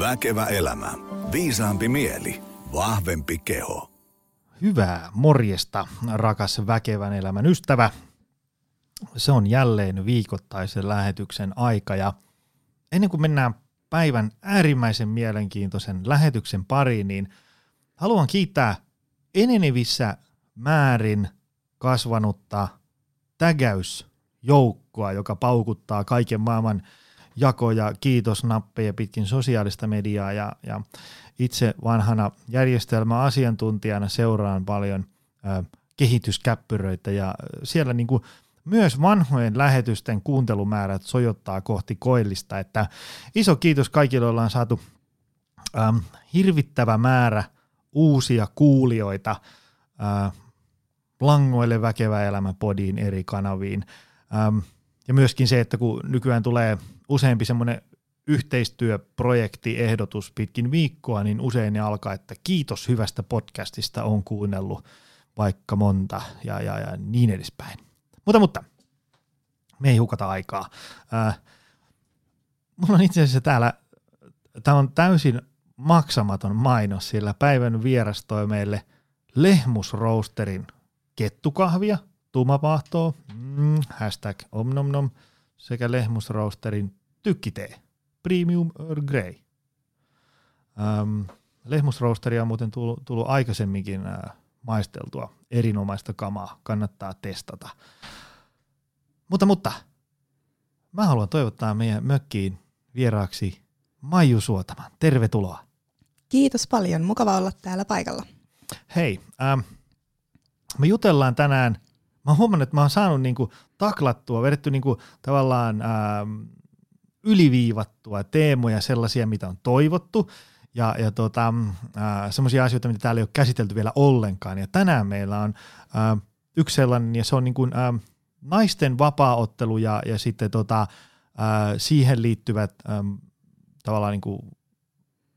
Väkevä elämä. Viisaampi mieli. Vahvempi keho. Hyvää morjesta, rakas väkevän elämän ystävä. Se on jälleen viikoittaisen lähetyksen aika ja ennen kuin mennään päivän äärimmäisen mielenkiintoisen lähetyksen pariin, niin haluan kiittää enenevissä määrin kasvanutta tägäysjoukkoa, joka paukuttaa kaiken maailman jakoja, kiitosnappeja pitkin sosiaalista mediaa ja, ja itse vanhana järjestelmäasiantuntijana seuraan paljon ö, kehityskäppyröitä ja siellä niin kuin myös vanhojen lähetysten kuuntelumäärät sojottaa kohti koillista, että iso kiitos kaikille, ollaan saatu ähm, hirvittävä määrä uusia kuulijoita äh, langoille väkevä elämä podiin eri kanaviin. Ja myöskin se, että kun nykyään tulee useampi semmoinen yhteistyöprojektiehdotus pitkin viikkoa, niin usein ne alkaa, että kiitos hyvästä podcastista, on kuunnellut vaikka monta ja, ja, ja niin edespäin. Mutta, mutta, me ei hukata aikaa. Äh, mulla on itse asiassa täällä, tämä on täysin maksamaton mainos, sillä päivän vieras toi meille Lehmusroosterin kettukahvia, tumapahtoa, mm, hashtag omnomnom, sekä Lehmusroosterin tykkitee, Premium Earl Grey. Ähm, Lehmusroosteri on muuten tullut, tullut aikaisemminkin äh, maisteltua, erinomaista kamaa, kannattaa testata. Mutta, mutta, mä haluan toivottaa meidän mökkiin vieraaksi Maiju Suotaman. Tervetuloa. Kiitos paljon, mukava olla täällä paikalla. Hei, ähm, me jutellaan tänään, mä huomannut, että mä oon saanut niinku taklattua, vedetty niinku tavallaan ähm, yliviivattua teemoja, sellaisia, mitä on toivottu, ja, ja tota, äh, semmoisia asioita, mitä täällä ei ole käsitelty vielä ollenkaan. Ja tänään meillä on äh, yksi sellainen, ja se on niin kuin, äh, naisten vapaaottelu ja, ja sitten tota, ää, siihen liittyvät äm, tavallaan niin kuin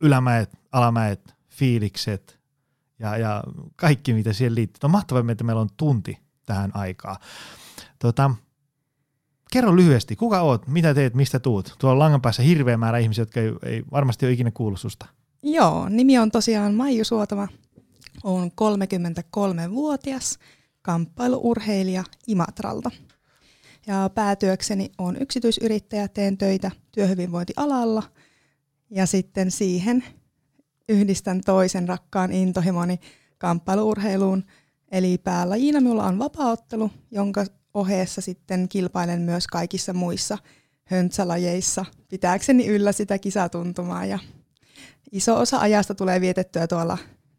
ylämäet, alamäet, fiilikset ja, ja kaikki, mitä siihen liittyy. On mahtavaa, että meillä on tunti tähän aikaa. Tota, kerro lyhyesti, kuka oot, mitä teet, mistä tuut? Tuolla langan päässä hirveä määrä ihmisiä, jotka ei, ei varmasti ole ikinä kuullut susta. Joo, nimi on tosiaan Maiju Suotama. Olen 33-vuotias kamppailuurheilija Imatralta. Ja päätyökseni on yksityisyrittäjä, teen töitä työhyvinvointialalla ja sitten siihen yhdistän toisen rakkaan intohimoni kamppailuurheiluun. Eli päälajina minulla on vapaaottelu, jonka ohessa sitten kilpailen myös kaikissa muissa höntsälajeissa pitääkseni yllä sitä kisatuntumaa. Ja iso osa ajasta tulee vietettyä tuolla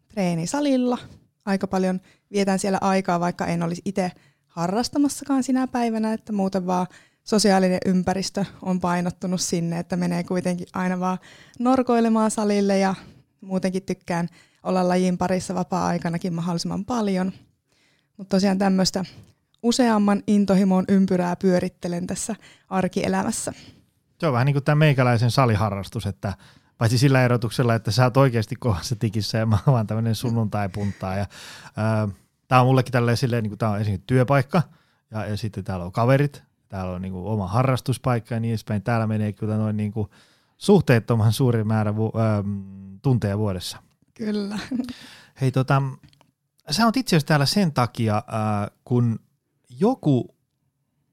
treenisalilla. Aika paljon vietän siellä aikaa, vaikka en olisi itse harrastamassakaan sinä päivänä, että muuten vaan sosiaalinen ympäristö on painottunut sinne, että menee kuitenkin aina vaan norkoilemaan salille ja muutenkin tykkään olla lajin parissa vapaa-aikanakin mahdollisimman paljon. Mutta tosiaan tämmöistä useamman intohimon ympyrää pyörittelen tässä arkielämässä. Se on vähän niin kuin tämä meikäläisen saliharrastus, että paitsi sillä erotuksella, että sä oot oikeasti kohdassa tikissä ja mä oon vaan tämmöinen sunnuntai-puntaa. Ja, ää, tää on mullekin tälleen silleen, niin kuin tää on ensin työpaikka ja, ja sitten täällä on kaverit, täällä on niin kuin oma harrastuspaikka ja niin edespäin. Täällä menee kyllä noin niin kuin suhteettoman suuri määrä vu- ää, tunteja vuodessa. Kyllä. Hei tota, sä oot itse asiassa täällä sen takia, ää, kun joku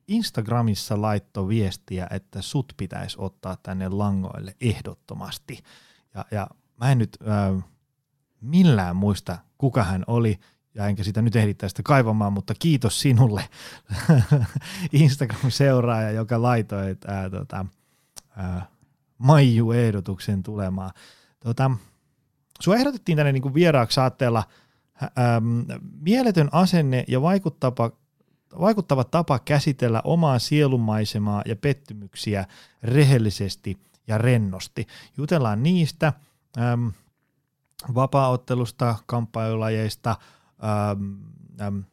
Instagramissa laitto viestiä, että sut pitäisi ottaa tänne langoille ehdottomasti. Ja, ja mä en nyt äh, millään muista, kuka hän oli, ja enkä sitä nyt ehdi tästä kaivamaan, mutta kiitos sinulle Instagram-seuraaja, joka laitoi äh, tota, äh, Maiju-ehdotuksen tulemaan. Tota, sua ehdotettiin tänne niin kuin vieraaksi saatteella ähm, mieletön asenne ja vaikuttava vaikuttava tapa käsitellä omaa sielumaisemaa ja pettymyksiä rehellisesti ja rennosti. Jutellaan niistä äm, vapaaottelusta, kamppailulajeista, äm, äm,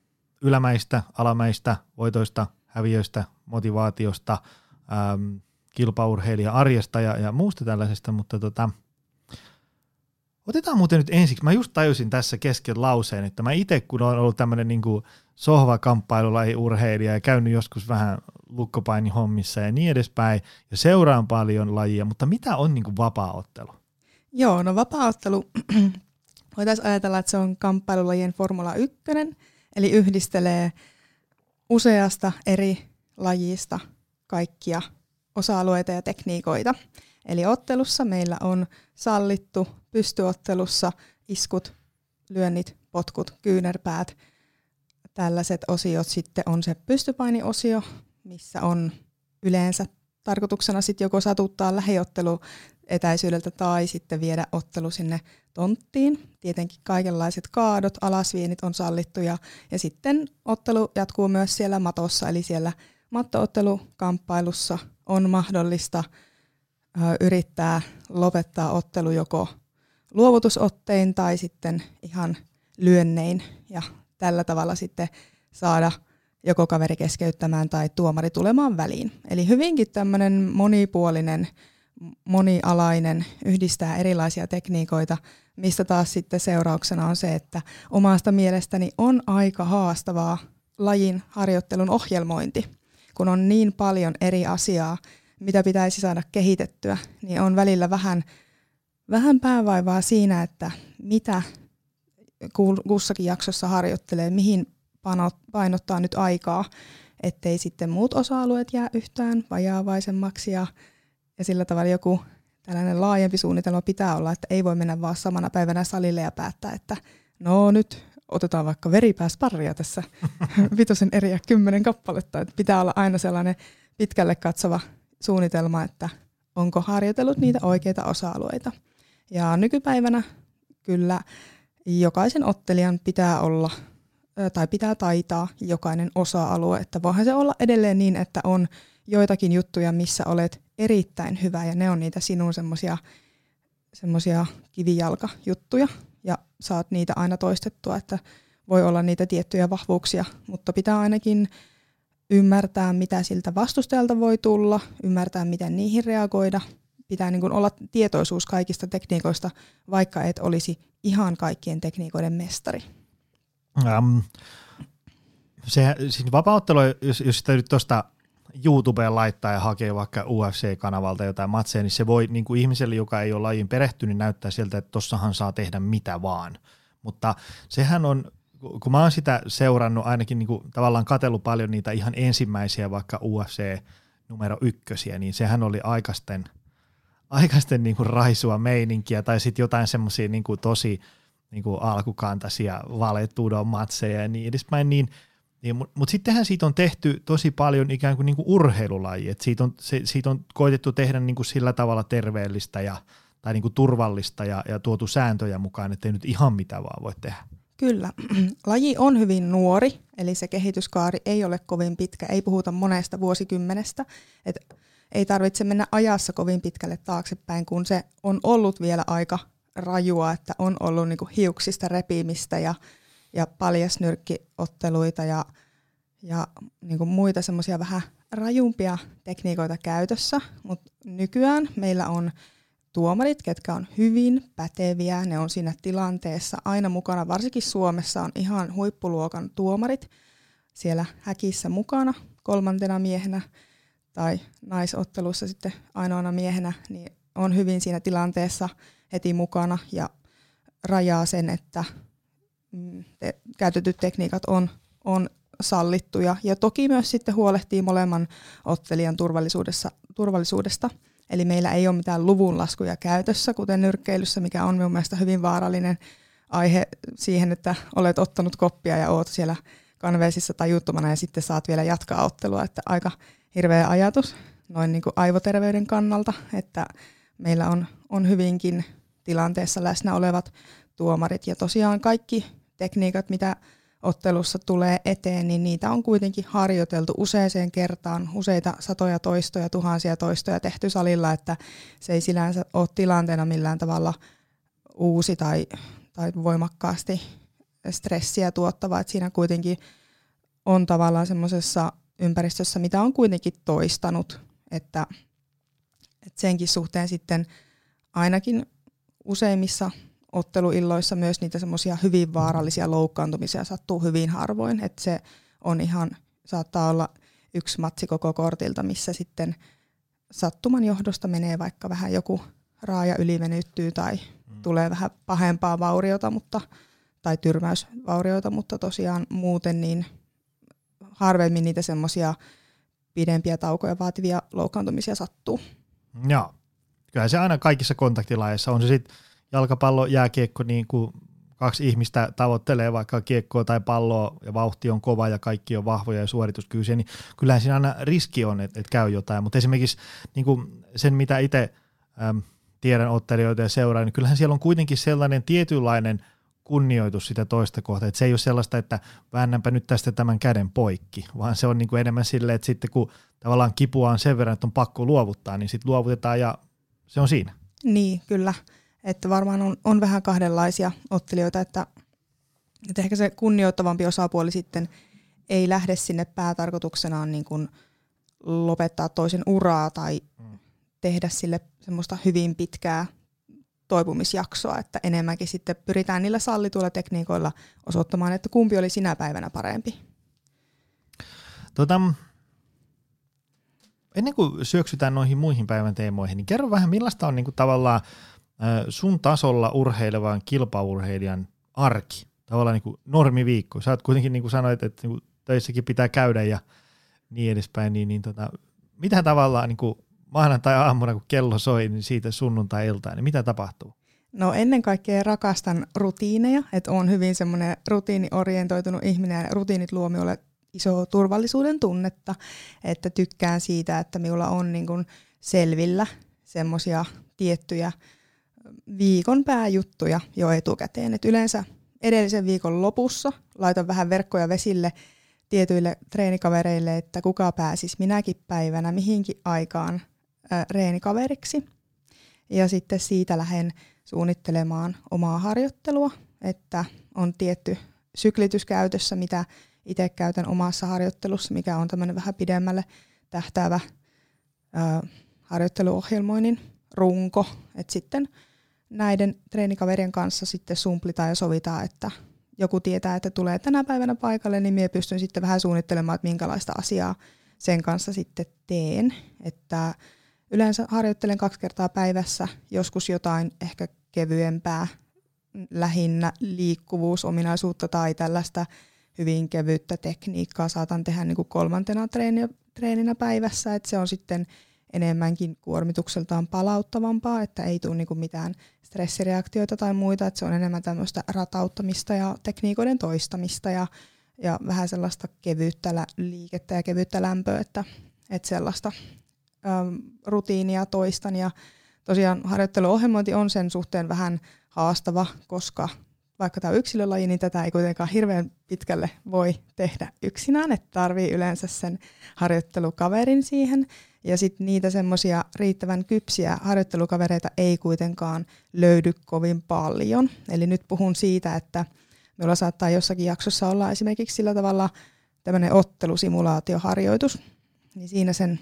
ylämäistä, alamäistä, voitoista, häviöistä, motivaatiosta, äm, kilpaurheilija arjesta ja, ja muusta tällaisesta, mutta tota, otetaan muuten nyt ensiksi, mä just tajusin tässä kesken lauseen, että mä itse kun olen ollut tämmöinen niin sohvakamppailulaji-urheilija ja käynyt joskus vähän lukkopainihommissa ja niin edespäin, ja seuraan paljon lajia, mutta mitä on niin vapaaottelu? Joo, no vapaaottelu voitaisiin ajatella, että se on kamppailulajien Formula 1, eli yhdistelee useasta eri lajista kaikkia osa-alueita ja tekniikoita. Eli ottelussa meillä on sallittu pystyottelussa iskut, lyönnit, potkut, kyynärpäät. Tällaiset osiot sitten on se pystypainiosio, missä on yleensä tarkoituksena sitten joko satuttaa lähiottelu etäisyydeltä tai sitten viedä ottelu sinne tonttiin. Tietenkin kaikenlaiset kaadot, alasvienit on sallittuja ja sitten ottelu jatkuu myös siellä matossa, eli siellä mattoottelukamppailussa on mahdollista yrittää lopettaa ottelu joko luovutusottein tai sitten ihan lyönnein ja tällä tavalla sitten saada joko kaveri keskeyttämään tai tuomari tulemaan väliin. Eli hyvinkin tämmöinen monipuolinen, monialainen, yhdistää erilaisia tekniikoita, mistä taas sitten seurauksena on se, että omasta mielestäni on aika haastavaa lajin harjoittelun ohjelmointi, kun on niin paljon eri asiaa, mitä pitäisi saada kehitettyä, niin on välillä vähän, vähän päävaivaa siinä, että mitä kussakin jaksossa harjoittelee, mihin painottaa nyt aikaa, ettei sitten muut osa-alueet jää yhtään vajaavaisemmaksi ja, ja sillä tavalla joku tällainen laajempi suunnitelma pitää olla, että ei voi mennä vaan samana päivänä salille ja päättää, että no nyt otetaan vaikka veripääsparria tässä vitosen eriä kymmenen kappaletta. Että pitää olla aina sellainen pitkälle katsova suunnitelma, että onko harjoitellut niitä oikeita osa-alueita. Ja nykypäivänä kyllä jokaisen ottelijan pitää olla tai pitää taitaa jokainen osa-alue, että voihan se olla edelleen niin, että on joitakin juttuja, missä olet erittäin hyvä ja ne on niitä sinun semmoisia semmosia kivijalkajuttuja ja saat niitä aina toistettua, että voi olla niitä tiettyjä vahvuuksia, mutta pitää ainakin ymmärtää, mitä siltä vastustajalta voi tulla, ymmärtää, miten niihin reagoida. Pitää niin kuin olla tietoisuus kaikista tekniikoista, vaikka et olisi ihan kaikkien tekniikoiden mestari. Um, se, siis vapauttelu, jos, jos sitä nyt tuosta YouTubeen laittaa ja hakee vaikka UFC-kanavalta jotain matseja, niin se voi niin kuin ihmiselle, joka ei ole lajiin perehtynyt, niin näyttää siltä, että tossahan saa tehdä mitä vaan. Mutta sehän on, kun mä oon sitä seurannut, ainakin niin kuin tavallaan katsellut paljon niitä ihan ensimmäisiä vaikka UFC numero ykkösiä, niin sehän oli aikaisten, aikaisten niin kuin raisua meininkiä tai sitten jotain semmoisia niin tosi – niin kuin alkukantaisia valetudon matseja ja niin edespäin, niin, niin mutta mut sittenhän siitä on tehty tosi paljon ikään kuin, niin kuin urheilulaji, että siitä on, se, siitä on koitettu tehdä niin kuin sillä tavalla terveellistä ja, tai niin kuin turvallista ja, ja tuotu sääntöjä mukaan, ettei nyt ihan mitä vaan voi tehdä. Kyllä. Laji on hyvin nuori, eli se kehityskaari ei ole kovin pitkä, ei puhuta monesta vuosikymmenestä. Et ei tarvitse mennä ajassa kovin pitkälle taaksepäin, kun se on ollut vielä aika rajua, että on ollut niin kuin hiuksista repimistä ja, ja paljasnyrkkiotteluita ja, ja niin kuin muita semmoisia vähän rajumpia tekniikoita käytössä, mutta nykyään meillä on tuomarit, ketkä on hyvin päteviä, ne on siinä tilanteessa aina mukana, varsinkin Suomessa on ihan huippuluokan tuomarit siellä häkissä mukana kolmantena miehenä tai naisottelussa sitten ainoana miehenä, niin on hyvin siinä tilanteessa heti mukana ja rajaa sen, että mm, te, käytetyt tekniikat on, on sallittuja. Ja toki myös sitten huolehtii molemman ottelijan turvallisuudessa, turvallisuudesta. Eli meillä ei ole mitään luvunlaskuja käytössä, kuten nyrkkeilyssä, mikä on minun mielestä hyvin vaarallinen aihe siihen, että olet ottanut koppia ja oot siellä kanveesissa juttumana ja sitten saat vielä jatkaa ottelua. Että aika hirveä ajatus noin niin kuin aivoterveyden kannalta, että meillä on, on hyvinkin tilanteessa läsnä olevat tuomarit. Ja tosiaan kaikki tekniikat, mitä ottelussa tulee eteen, niin niitä on kuitenkin harjoiteltu useaseen kertaan, useita satoja toistoja, tuhansia toistoja tehty salilla, että se ei sillänsä ole tilanteena millään tavalla uusi tai, tai voimakkaasti stressiä tuottava, että siinä kuitenkin on tavallaan semmoisessa ympäristössä, mitä on kuitenkin toistanut, että, että senkin suhteen sitten ainakin useimmissa otteluilloissa myös niitä semmoisia hyvin vaarallisia loukkaantumisia sattuu hyvin harvoin, että se on ihan, saattaa olla yksi matsi koko kortilta, missä sitten sattuman johdosta menee vaikka vähän joku raaja ylivenyttyy tai mm. tulee vähän pahempaa vauriota, mutta, tai tyrmäysvaurioita, mutta tosiaan muuten niin harvemmin niitä semmoisia pidempiä taukoja vaativia loukkaantumisia sattuu. Joo. Kyllä se aina kaikissa kontaktilajeissa on se sitten jalkapallo, jääkiekko, niin kuin kaksi ihmistä tavoittelee vaikka kiekkoa tai palloa ja vauhti on kova ja kaikki on vahvoja ja suorituskykyisiä, niin kyllähän siinä aina riski on, että, että käy jotain. Mutta esimerkiksi niin kuin sen, mitä itse äm, tiedän ottelijoita ja seuraa, niin kyllähän siellä on kuitenkin sellainen tietynlainen kunnioitus sitä toista kohtaa. Että se ei ole sellaista, että väännänpä nyt tästä tämän käden poikki, vaan se on niin kuin enemmän silleen, että sitten kun tavallaan kipua on sen verran, että on pakko luovuttaa, niin sitten luovutetaan ja se on siinä. Niin, kyllä. Että varmaan on, on vähän kahdenlaisia ottelijoita, että, että ehkä se kunnioittavampi osapuoli sitten ei lähde sinne päätarkoituksenaan niin kuin lopettaa toisen uraa tai mm. tehdä sille semmoista hyvin pitkää toipumisjaksoa, että enemmänkin sitten pyritään niillä sallituilla tekniikoilla osoittamaan, että kumpi oli sinä päivänä parempi. Tota, ennen kuin syöksytään noihin muihin päivän teemoihin, niin kerro vähän, millaista on niin kuin tavallaan sun tasolla urheilevan kilpaurheilijan arki, tavallaan niin kuin normiviikko. Sä oot kuitenkin niin kuin sanoit, että niin kuin töissäkin pitää käydä ja niin edespäin, niin, niin tota, mitä tavallaan niin kuin maanantai-aamuna, kun kello soi, niin siitä sunnuntai-iltaan, niin mitä tapahtuu? No ennen kaikkea rakastan rutiineja, että on hyvin semmoinen rutiiniorientoitunut ihminen ja rutiinit luo minulle iso turvallisuuden tunnetta, että tykkään siitä, että minulla on niin kuin selvillä semmoisia tiettyjä viikon pääjuttuja jo etukäteen. Et yleensä edellisen viikon lopussa laitan vähän verkkoja vesille tietyille treenikavereille, että kuka pääsisi minäkin päivänä mihinkin aikaan ää, reenikaveriksi. Ja sitten siitä lähden suunnittelemaan omaa harjoittelua, että on tietty syklitys käytössä, mitä itse käytän omassa harjoittelussa, mikä on tämmöinen vähän pidemmälle tähtäävä ää, harjoitteluohjelmoinnin runko. Et sitten näiden treenikaverien kanssa sitten sumplitaan ja sovitaan, että joku tietää, että tulee tänä päivänä paikalle, niin minä pystyn sitten vähän suunnittelemaan, että minkälaista asiaa sen kanssa sitten teen. Että yleensä harjoittelen kaksi kertaa päivässä, joskus jotain ehkä kevyempää, lähinnä liikkuvuusominaisuutta tai tällaista hyvin kevyttä tekniikkaa saatan tehdä niin kuin kolmantena treeninä, treeninä päivässä, että se on sitten enemmänkin kuormitukseltaan palauttavampaa, että ei tule niinku mitään stressireaktioita tai muita, että se on enemmän tämmöistä ratauttamista ja tekniikoiden toistamista ja, ja vähän sellaista kevyyttä liikettä ja kevyyttä lämpöä, että, että sellaista äm, rutiinia toistan ja tosiaan harjoitteluohjelmointi on sen suhteen vähän haastava, koska vaikka tämä on yksilölaji, niin tätä ei kuitenkaan hirveän pitkälle voi tehdä yksinään, että tarvii yleensä sen harjoittelukaverin siihen. Ja sitten niitä semmoisia riittävän kypsiä harjoittelukavereita ei kuitenkaan löydy kovin paljon. Eli nyt puhun siitä, että meillä saattaa jossakin jaksossa olla esimerkiksi sillä tavalla tämmöinen ottelusimulaatioharjoitus, niin siinä sen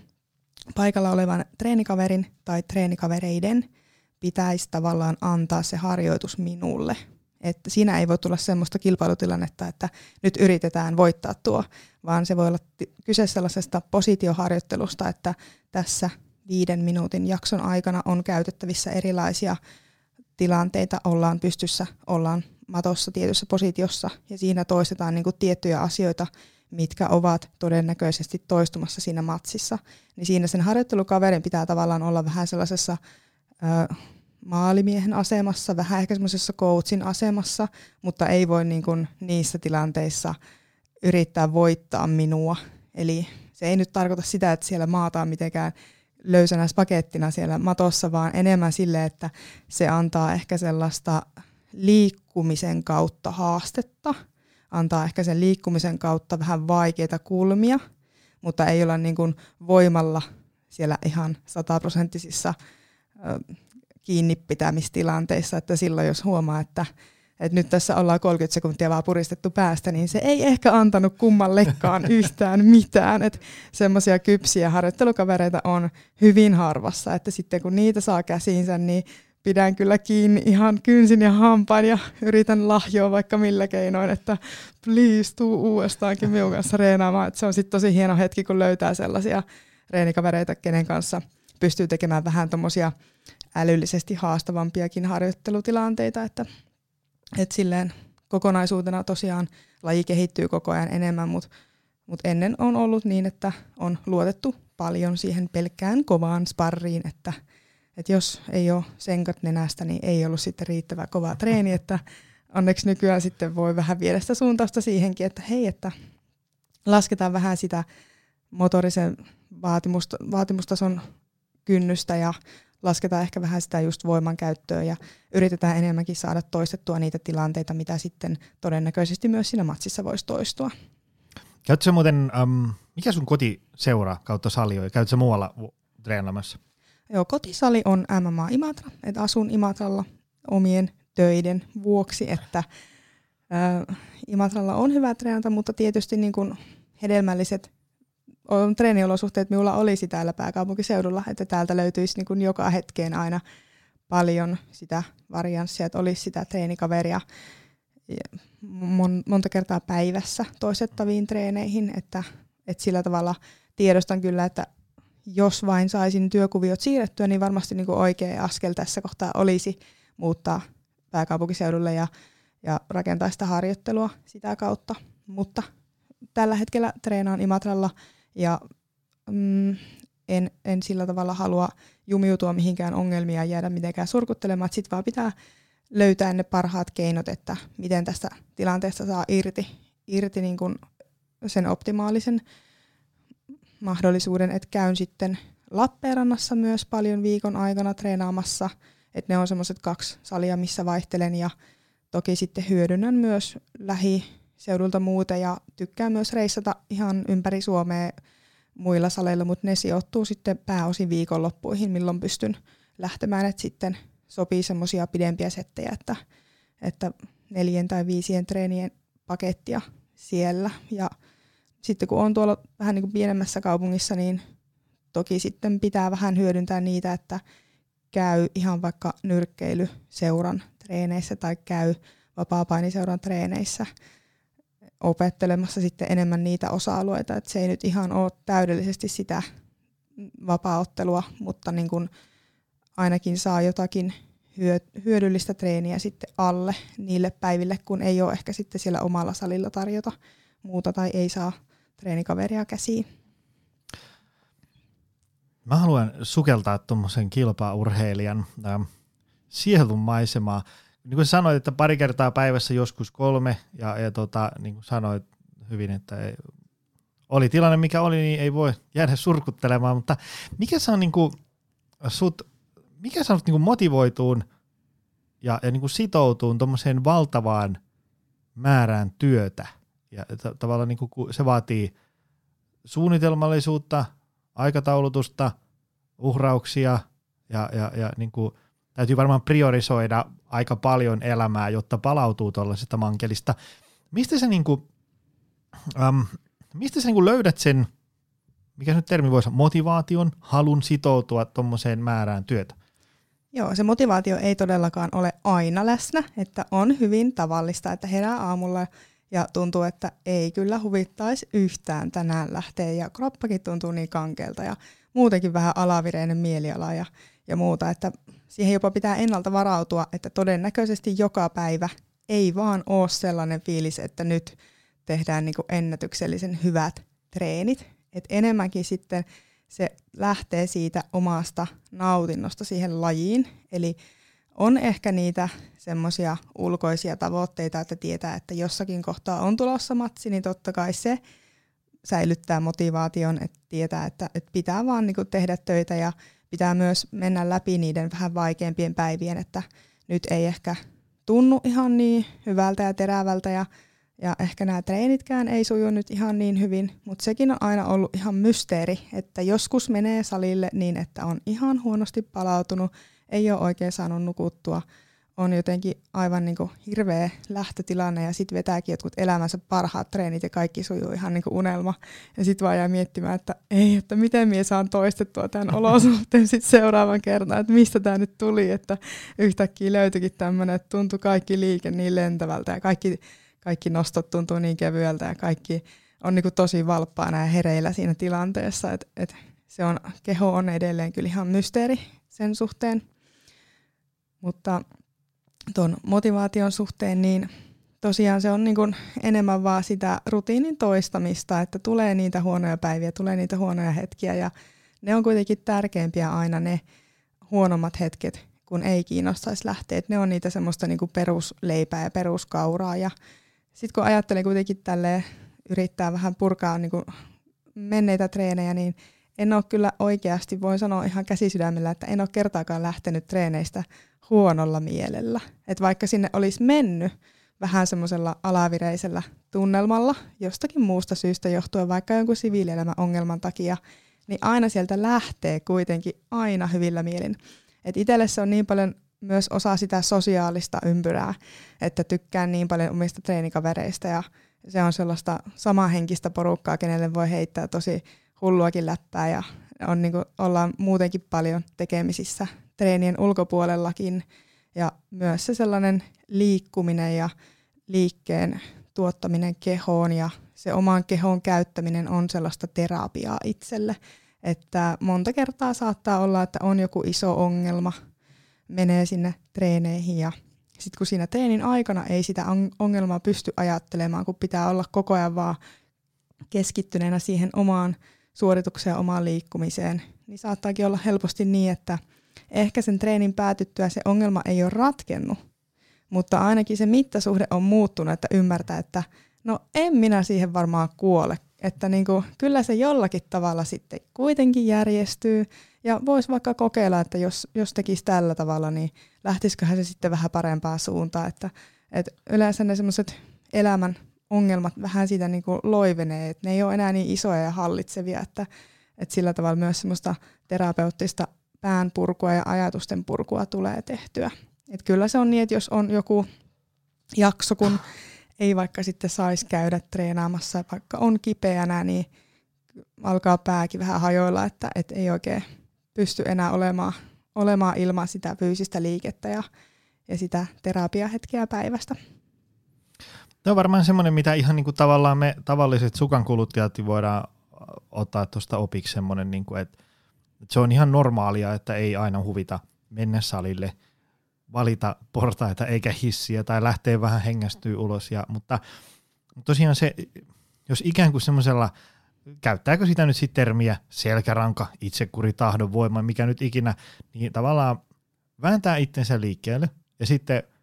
paikalla olevan treenikaverin tai treenikavereiden pitäisi tavallaan antaa se harjoitus minulle että siinä ei voi tulla semmoista kilpailutilannetta, että nyt yritetään voittaa tuo, vaan se voi olla kyse sellaisesta positioharjoittelusta, että tässä viiden minuutin jakson aikana on käytettävissä erilaisia tilanteita, ollaan pystyssä, ollaan matossa tietyssä positiossa ja siinä toistetaan niin kuin tiettyjä asioita, mitkä ovat todennäköisesti toistumassa siinä matsissa. Niin siinä sen harjoittelukaverin pitää tavallaan olla vähän sellaisessa ö, maalimiehen asemassa, vähän ehkä semmoisessa coachin asemassa, mutta ei voi niin kuin niissä tilanteissa yrittää voittaa minua. Eli se ei nyt tarkoita sitä, että siellä maataan mitenkään löysänä pakettina siellä matossa, vaan enemmän sille, että se antaa ehkä sellaista liikkumisen kautta haastetta, antaa ehkä sen liikkumisen kautta vähän vaikeita kulmia, mutta ei olla niin kuin voimalla siellä ihan sataprosenttisissa kiinni pitämistilanteissa, että silloin jos huomaa, että, että nyt tässä ollaan 30 sekuntia vaan puristettu päästä, niin se ei ehkä antanut kummallekaan yhtään mitään. Että semmoisia kypsiä harjoittelukavereita on hyvin harvassa, että sitten kun niitä saa käsiinsä, niin pidän kyllä kiinni ihan kynsin ja hampaan ja yritän lahjoa vaikka millä keinoin, että please tuu uudestaankin minun kanssa reenaamaan. Että se on sitten tosi hieno hetki, kun löytää sellaisia reenikavereita, kenen kanssa pystyy tekemään vähän tuommoisia älyllisesti haastavampiakin harjoittelutilanteita, että, että silleen kokonaisuutena tosiaan laji kehittyy koko ajan enemmän, mutta mut ennen on ollut niin, että on luotettu paljon siihen pelkkään kovaan sparriin, että, että jos ei ole senkat nenästä, niin ei ollut sitten riittävä kova treeni, että onneksi nykyään sitten voi vähän viedä sitä suuntausta siihenkin, että hei, että lasketaan vähän sitä motorisen vaatimusta, vaatimustason kynnystä ja lasketaan ehkä vähän sitä just voiman käyttöä ja yritetään enemmänkin saada toistettua niitä tilanteita, mitä sitten todennäköisesti myös siinä matsissa voisi toistua. Käytkö muuten, um, mikä sun kotiseura kautta sali on? Käytkö muualla treenaamassa? Joo, kotisali on MMA Imatra, että asun Imatralla omien töiden vuoksi, että äh, Imatralla on hyvä treenata, mutta tietysti niin kuin hedelmälliset on treeniolosuhteet minulla olisi täällä pääkaupunkiseudulla, että täältä löytyisi niin kuin joka hetkeen aina paljon sitä varianssia, että olisi sitä treenikaveria mon, monta kertaa päivässä toistettaviin treeneihin, että, että sillä tavalla tiedostan kyllä, että jos vain saisin työkuviot siirrettyä, niin varmasti niin kuin oikea askel tässä kohtaa olisi muuttaa pääkaupunkiseudulle ja, ja rakentaa sitä harjoittelua sitä kautta. Mutta tällä hetkellä treenaan Imatralla ja mm, en, en sillä tavalla halua jumiutua mihinkään ongelmia ja jäädä mitenkään surkuttelemaan. Sitten vaan pitää löytää ne parhaat keinot, että miten tästä tilanteesta saa irti, irti niin kuin sen optimaalisen mahdollisuuden, että käyn sitten Lappeenrannassa myös paljon viikon aikana treenaamassa, että ne on semmoiset kaksi salia, missä vaihtelen ja toki sitten hyödynnän myös lähiseudulta muuta ja tykkään myös reissata ihan ympäri Suomea muilla saleilla, mutta ne sijoittuu sitten pääosin viikonloppuihin, milloin pystyn lähtemään, että sitten sopii semmoisia pidempiä settejä, että, että neljän tai viisien treenien pakettia siellä. Ja sitten kun on tuolla vähän niin kuin pienemmässä kaupungissa, niin toki sitten pitää vähän hyödyntää niitä, että käy ihan vaikka nyrkkeilyseuran treeneissä tai käy vapaa-painiseuran treeneissä opettelemassa sitten enemmän niitä osa-alueita, että se ei nyt ihan ole täydellisesti sitä vapaaottelua, mutta niin kuin ainakin saa jotakin hyödyllistä treeniä sitten alle niille päiville, kun ei ole ehkä sitten siellä omalla salilla tarjota muuta tai ei saa treenikaveria käsiin. Mä haluan sukeltaa tuommoisen kilpaurheilijan äh, sielun maisemaa. Niin kuin sanoit, että pari kertaa päivässä joskus kolme, ja, ja tota, niin kuin sanoit hyvin, että ei, oli tilanne mikä oli, niin ei voi jäädä surkuttelemaan, mutta mikä saa niin kuin sut mikä sanot niin motivoituun ja, ja niin kuin sitoutuun tuommoiseen valtavaan määrään työtä? Ja tavallaan niin kuin se vaatii suunnitelmallisuutta, aikataulutusta, uhrauksia ja, ja, ja niin kuin täytyy varmaan priorisoida aika paljon elämää, jotta palautuu tuollaisesta mankelista. Mistä sä, niin kuin, ähm, mistä sä niin kuin löydät sen, mikä nyt termi voisi motivaation, halun sitoutua tuommoiseen määrään työtä? Joo, se motivaatio ei todellakaan ole aina läsnä, että on hyvin tavallista, että herää aamulla ja tuntuu, että ei kyllä huvittaisi yhtään tänään lähteä ja kroppakin tuntuu niin kankeelta ja muutenkin vähän alavireinen mieliala ja, ja muuta, että siihen jopa pitää ennalta varautua, että todennäköisesti joka päivä ei vaan ole sellainen fiilis, että nyt tehdään niin kuin ennätyksellisen hyvät treenit, että enemmänkin sitten se lähtee siitä omasta nautinnosta siihen lajiin. Eli on ehkä niitä semmoisia ulkoisia tavoitteita, että tietää, että jossakin kohtaa on tulossa matsi, niin totta kai se säilyttää motivaation, että tietää, että, että pitää vaan niin tehdä töitä ja pitää myös mennä läpi niiden vähän vaikeampien päivien, että nyt ei ehkä tunnu ihan niin hyvältä ja terävältä ja ja ehkä nämä treenitkään ei suju nyt ihan niin hyvin, mutta sekin on aina ollut ihan mysteeri, että joskus menee salille niin, että on ihan huonosti palautunut, ei ole oikein saanut nukuttua, on jotenkin aivan niin kuin hirveä lähtötilanne ja sitten vetääkin jotkut elämänsä parhaat treenit ja kaikki sujuu ihan niin kuin unelma. Ja sitten vaan jää miettimään, että ei, että miten minä saan toistettua tämän olosuhteen sitten seuraavan kerran, että mistä tämä nyt tuli, että yhtäkkiä löytyikin tämmöinen, että tuntui kaikki liike niin lentävältä ja kaikki kaikki nostot tuntuu niin kevyeltä ja kaikki on niin kuin tosi valppaana ja hereillä siinä tilanteessa, että et se on, keho on edelleen kyllä ihan mysteeri sen suhteen. Mutta tuon motivaation suhteen, niin tosiaan se on niin kuin enemmän vaan sitä rutiinin toistamista, että tulee niitä huonoja päiviä, tulee niitä huonoja hetkiä ja ne on kuitenkin tärkeimpiä aina ne huonommat hetket, kun ei kiinnostaisi lähteä. Et ne on niitä semmoista niin kuin perusleipää ja peruskauraa ja sitten kun ajattelee kuitenkin tälle yrittää vähän purkaa niin kuin menneitä treenejä, niin en ole kyllä oikeasti, voin sanoa ihan käsisydämellä, että en ole kertaakaan lähtenyt treeneistä huonolla mielellä. Että vaikka sinne olisi mennyt vähän semmoisella alavireisellä tunnelmalla jostakin muusta syystä johtuen, vaikka jonkun siviilielämän ongelman takia, niin aina sieltä lähtee kuitenkin aina hyvillä mielin. Et itselle se on niin paljon myös osa sitä sosiaalista ympyrää, että tykkään niin paljon omista treenikavereista ja se on sellaista samahenkistä porukkaa, kenelle voi heittää tosi hulluakin läppää ja on niin kuin, ollaan muutenkin paljon tekemisissä treenien ulkopuolellakin ja myös se sellainen liikkuminen ja liikkeen tuottaminen kehoon ja se oman kehon käyttäminen on sellaista terapiaa itselle. Että monta kertaa saattaa olla, että on joku iso ongelma, menee sinne treeneihin ja sitten kun siinä treenin aikana ei sitä ongelmaa pysty ajattelemaan, kun pitää olla koko ajan vaan keskittyneenä siihen omaan suoritukseen ja omaan liikkumiseen, niin saattaakin olla helposti niin, että ehkä sen treenin päätyttyä se ongelma ei ole ratkennut, mutta ainakin se mittasuhde on muuttunut, että ymmärtää, että no en minä siihen varmaan kuole, että niin kuin, kyllä se jollakin tavalla sitten kuitenkin järjestyy. Ja voisi vaikka kokeilla, että jos, jos tekisi tällä tavalla, niin lähtisiköhän se sitten vähän parempaa suuntaan, että, että yleensä ne semmoiset elämän ongelmat vähän siitä niin kuin loivenee, että ne ei ole enää niin isoja ja hallitsevia, että, että sillä tavalla myös semmoista terapeuttista pään purkua ja ajatusten purkua tulee tehtyä. Et kyllä se on niin, että jos on joku jakso, kun ei vaikka sitten saisi käydä treenaamassa, vaikka on kipeänä, niin alkaa pääkin vähän hajoilla, että et ei oikein pysty enää olemaan, olemaan ilman sitä fyysistä liikettä ja, ja sitä terapiahetkeä päivästä. Tämä on varmaan semmoinen, mitä ihan niin kuin tavallaan me tavalliset sukankuluttajat voidaan ottaa tuosta opiksi semmoinen, niin kuin, että se on ihan normaalia, että ei aina huvita mennä salille, valita portaita eikä hissiä tai lähteä vähän hengästyä ulos. Ja, mutta tosiaan se, jos ikään kuin semmoisella, käyttääkö sitä nyt sitten termiä selkäranka, itsekuri, tahdon voima, mikä nyt ikinä, niin tavallaan vääntää itsensä liikkeelle ja sitten –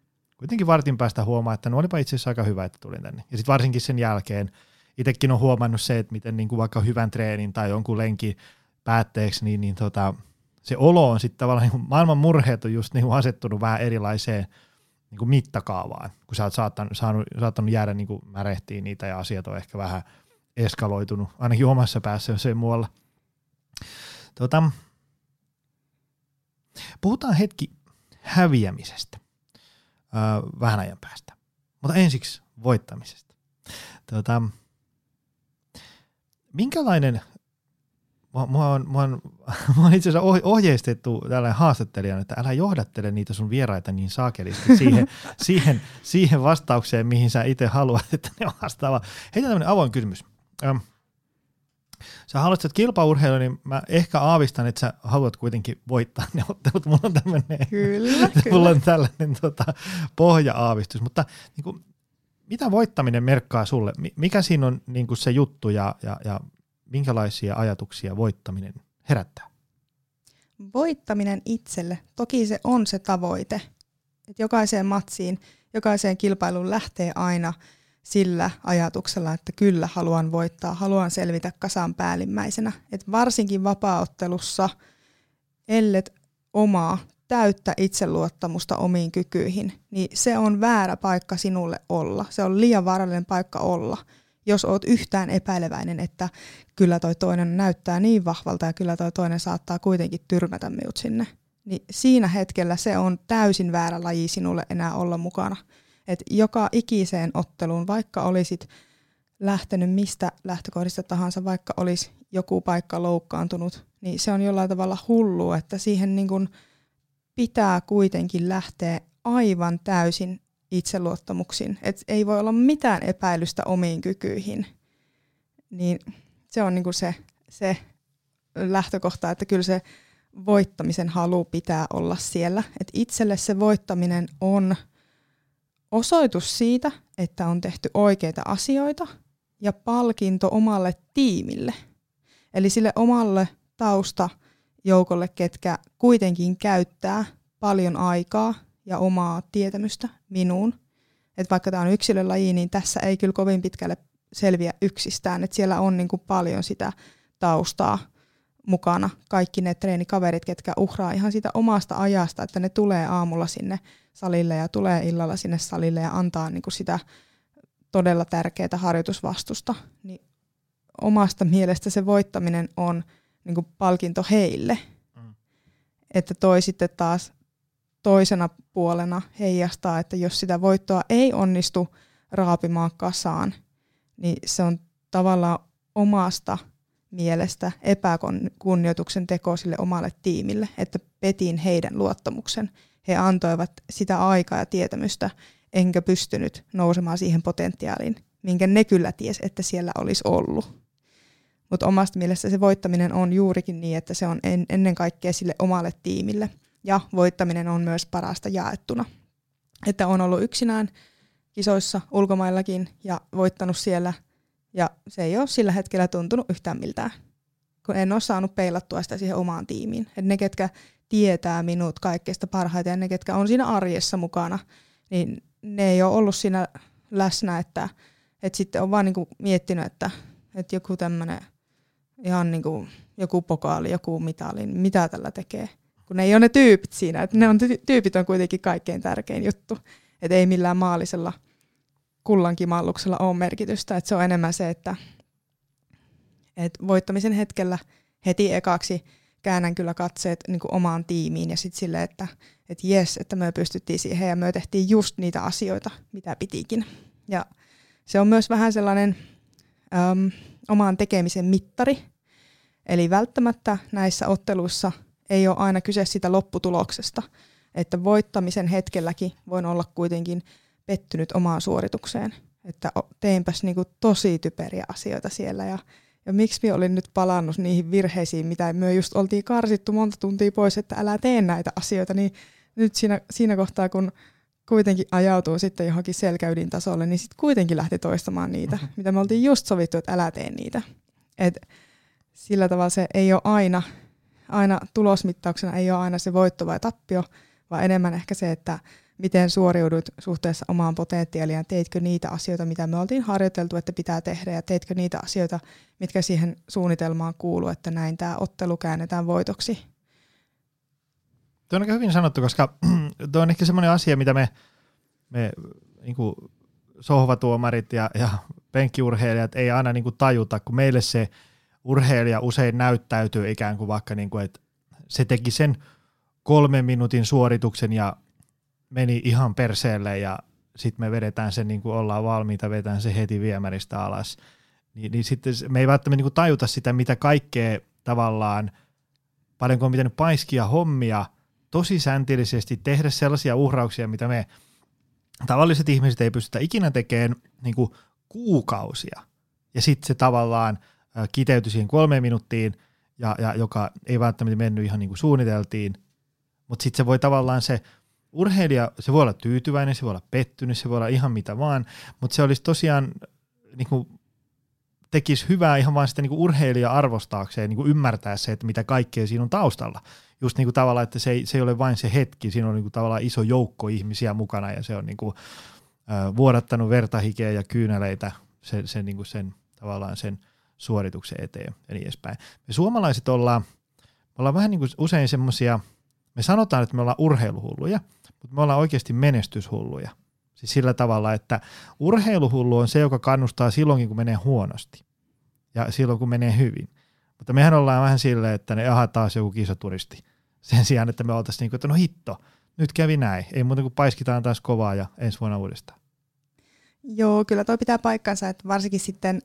kuitenkin vartin päästä huomaa, että no olipa itse asiassa aika hyvä, että tulin tänne. Ja sitten varsinkin sen jälkeen itsekin on huomannut se, että miten niin kuin vaikka hyvän treenin tai jonkun lenkin päätteeksi, niin, niin tota, se olo on sitten tavallaan, niin maailman murheet on just niin kuin asettunut vähän erilaiseen niin kuin mittakaavaan, kun sä oot saattanut, saanut, saattanut jäädä niin kuin märehtiin niitä ja asiat on ehkä vähän eskaloitunut, ainakin omassa päässä, ei muualla. Tota, puhutaan hetki häviämisestä vähän ajan päästä. Mutta ensiksi voittamisesta. Tuota, minkälainen, mua, mua, on, mua, on, mua on itse asiassa ohjeistettu tällainen haastattelijan, että älä johdattele niitä sun vieraita niin saakelisti siihen, siihen, siihen vastaukseen, mihin sä itse haluat, että ne vastaavat. Heitä tämmöinen avoin kysymys. Ähm, sä haluat kilpaurheilu, niin mä ehkä aavistan, että sä haluat kuitenkin voittaa ne ottelut. Mulla on tämmöinen, kyllä, mulla on tällainen tota, pohja-aavistus. Mutta niin kuin, mitä voittaminen merkkaa sulle? Mikä siinä on niin kuin se juttu ja, ja, ja minkälaisia ajatuksia voittaminen herättää? Voittaminen itselle, toki se on se tavoite. Että jokaiseen matsiin, jokaiseen kilpailuun lähtee aina – sillä ajatuksella, että kyllä haluan voittaa, haluan selvitä kasan päällimmäisenä. Et varsinkin vapaaottelussa, ellet omaa täyttä itseluottamusta omiin kykyihin, niin se on väärä paikka sinulle olla. Se on liian vaarallinen paikka olla, jos oot yhtään epäileväinen, että kyllä toi toinen näyttää niin vahvalta ja kyllä toi toinen saattaa kuitenkin tyrmätä minut sinne. Niin siinä hetkellä se on täysin väärä laji sinulle enää olla mukana – että joka ikiseen otteluun, vaikka olisit lähtenyt mistä lähtökohdista tahansa, vaikka olisi joku paikka loukkaantunut, niin se on jollain tavalla hullu, että siihen niin kuin pitää kuitenkin lähteä aivan täysin itseluottamuksin. Et ei voi olla mitään epäilystä omiin kykyihin. Niin se on niin se, se lähtökohta, että kyllä se voittamisen halu pitää olla siellä. Et itselle se voittaminen on osoitus siitä, että on tehty oikeita asioita ja palkinto omalle tiimille. Eli sille omalle tausta joukolle, ketkä kuitenkin käyttää paljon aikaa ja omaa tietämystä minuun. Et vaikka tämä on yksilölaji, niin tässä ei kyllä kovin pitkälle selviä yksistään. Et siellä on niin kuin paljon sitä taustaa mukana. Kaikki ne treenikaverit, ketkä uhraa ihan sitä omasta ajasta, että ne tulee aamulla sinne salille ja tulee illalla sinne salille ja antaa niin kuin sitä todella tärkeää harjoitusvastusta. Niin omasta mielestä se voittaminen on niin kuin palkinto heille. Mm. Että toi sitten taas toisena puolena heijastaa, että jos sitä voittoa ei onnistu raapimaan kasaan, niin se on tavallaan omasta mielestä epäkunnioituksen teko sille omalle tiimille, että petin heidän luottamuksen. He antoivat sitä aikaa ja tietämystä, enkä pystynyt nousemaan siihen potentiaaliin, minkä ne kyllä ties, että siellä olisi ollut. Mutta omasta mielestä se voittaminen on juurikin niin, että se on en, ennen kaikkea sille omalle tiimille. Ja voittaminen on myös parasta jaettuna. Että on ollut yksinään kisoissa ulkomaillakin ja voittanut siellä – ja se ei ole sillä hetkellä tuntunut yhtään miltään, kun en ole saanut peilattua sitä siihen omaan tiimiin. Et ne, ketkä tietää minut kaikkeista parhaiten ja ne, ketkä on siinä arjessa mukana, niin ne ei ole ollut siinä läsnä, että, että sitten on vaan niinku miettinyt, että, että joku tämmöinen ihan niinku, joku pokaali, joku mitali, niin mitä tällä tekee. Kun ne ei ole ne tyypit siinä, että ne on, tyypit on kuitenkin kaikkein tärkein juttu. Että ei millään maalisella – kullankimalluksella ole merkitystä. että se on enemmän se, että, että voittamisen hetkellä heti ekaksi käännän kyllä katseet niin omaan tiimiin ja sitten silleen, että, että jes, että me pystyttiin siihen ja me tehtiin just niitä asioita, mitä pitikin. Ja se on myös vähän sellainen äm, omaan tekemisen mittari. Eli välttämättä näissä otteluissa ei ole aina kyse sitä lopputuloksesta, että voittamisen hetkelläkin voin olla kuitenkin pettynyt omaan suoritukseen. Että teinpäs niinku tosi typeriä asioita siellä ja, ja miksi minä olin nyt palannut niihin virheisiin, mitä me just oltiin karsittu monta tuntia pois, että älä tee näitä asioita, niin nyt siinä, siinä kohtaa, kun kuitenkin ajautuu sitten johonkin selkäydin tasolle, niin sitten kuitenkin lähti toistamaan niitä, mm-hmm. mitä me oltiin just sovittu, että älä tee niitä. Et sillä tavalla se ei ole aina, aina tulosmittauksena ei ole aina se voitto vai tappio, vaan enemmän ehkä se, että miten suoriudut suhteessa omaan potentiaaliin teitkö niitä asioita, mitä me oltiin harjoiteltu, että pitää tehdä ja teitkö niitä asioita, mitkä siihen suunnitelmaan kuuluu, että näin tämä ottelu käännetään voitoksi. Tuo on aika hyvin sanottu, koska tuo on ehkä semmoinen asia, mitä me, me niin kuin sohvatuomarit ja, ja penkkiurheilijat ei aina niin kuin tajuta, kun meille se urheilija usein näyttäytyy ikään kuin vaikka, niin kuin, että se teki sen kolmen minuutin suorituksen ja meni ihan perseelle ja sitten me vedetään se niin kuin ollaan valmiita, vetään se heti viemäristä alas. Niin, niin sitten me ei välttämättä niin kuin tajuta sitä, mitä kaikkea tavallaan, paljonko on pitänyt paiskia hommia tosi säntillisesti, tehdä sellaisia uhrauksia, mitä me tavalliset ihmiset ei pystytä ikinä tekemään niin kuin kuukausia. Ja sitten se tavallaan kiteytyi siihen kolmeen minuuttiin, ja, ja joka ei välttämättä mennyt ihan niin kuin suunniteltiin, mutta sitten se voi tavallaan se urheilija, se voi olla tyytyväinen, se voi olla pettynyt, se voi olla ihan mitä vaan, mutta se olisi tosiaan niin kuin, tekisi hyvää ihan vain sitä niin kuin urheilija arvostaakseen, niin kuin ymmärtää se, että mitä kaikkea siinä on taustalla. Just niin kuin tavallaan, että se ei, se ei ole vain se hetki, siinä on niin kuin tavallaan iso joukko ihmisiä mukana ja se on niin kuin, äh, vuodattanut vertahikeä ja kyyneleitä sen, sen, niin kuin sen tavallaan sen suorituksen eteen ja niin edespäin. Me suomalaiset ollaan, me ollaan vähän niin kuin usein semmoisia, me sanotaan, että me ollaan urheiluhulluja – mutta me ollaan oikeasti menestyshulluja. Siis sillä tavalla, että urheiluhullu on se, joka kannustaa silloinkin, kun menee huonosti ja silloin, kun menee hyvin. Mutta mehän ollaan vähän silleen, että ne aha taas joku kisaturisti. Sen sijaan, että me oltaisiin niin kuin, että no hitto, nyt kävi näin. Ei muuta kuin paiskitaan taas kovaa ja ensi vuonna uudestaan. Joo, kyllä toi pitää paikkansa, että varsinkin sitten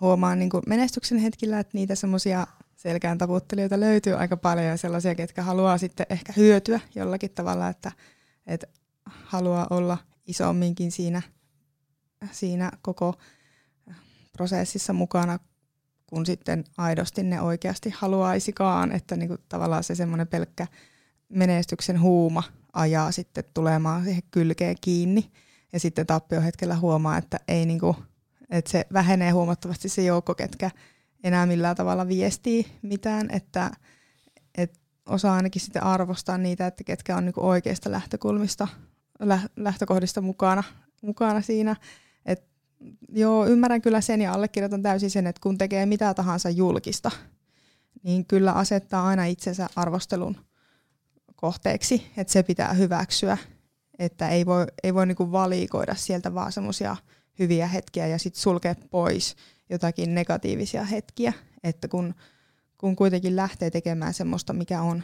huomaan niin menestyksen hetkillä, että niitä semmoisia selkään taputtelijoita löytyy aika paljon ja sellaisia, ketkä haluaa sitten ehkä hyötyä jollakin tavalla, että – että haluaa olla isomminkin siinä, siinä koko prosessissa mukana kun sitten aidosti ne oikeasti haluaisikaan, että niin kuin tavallaan se semmoinen pelkkä menestyksen huuma ajaa sitten tulemaan siihen kylkeen kiinni. Ja sitten tappiohetkellä huomaa, että, ei niin kuin, että se vähenee huomattavasti se joukko, ketkä enää millään tavalla viestii mitään, että, että osaa ainakin sitten arvostaa niitä, että ketkä on niin kuin oikeista lähtökulmista, lähtökohdista mukana, mukana siinä. Et, joo, ymmärrän kyllä sen ja allekirjoitan täysin sen, että kun tekee mitä tahansa julkista, niin kyllä asettaa aina itsensä arvostelun kohteeksi, että se pitää hyväksyä, että ei voi, ei voi niinku valikoida sieltä vaan semmoisia hyviä hetkiä ja sitten sulkea pois jotakin negatiivisia hetkiä, että kun, kun kuitenkin lähtee tekemään semmoista, mikä on,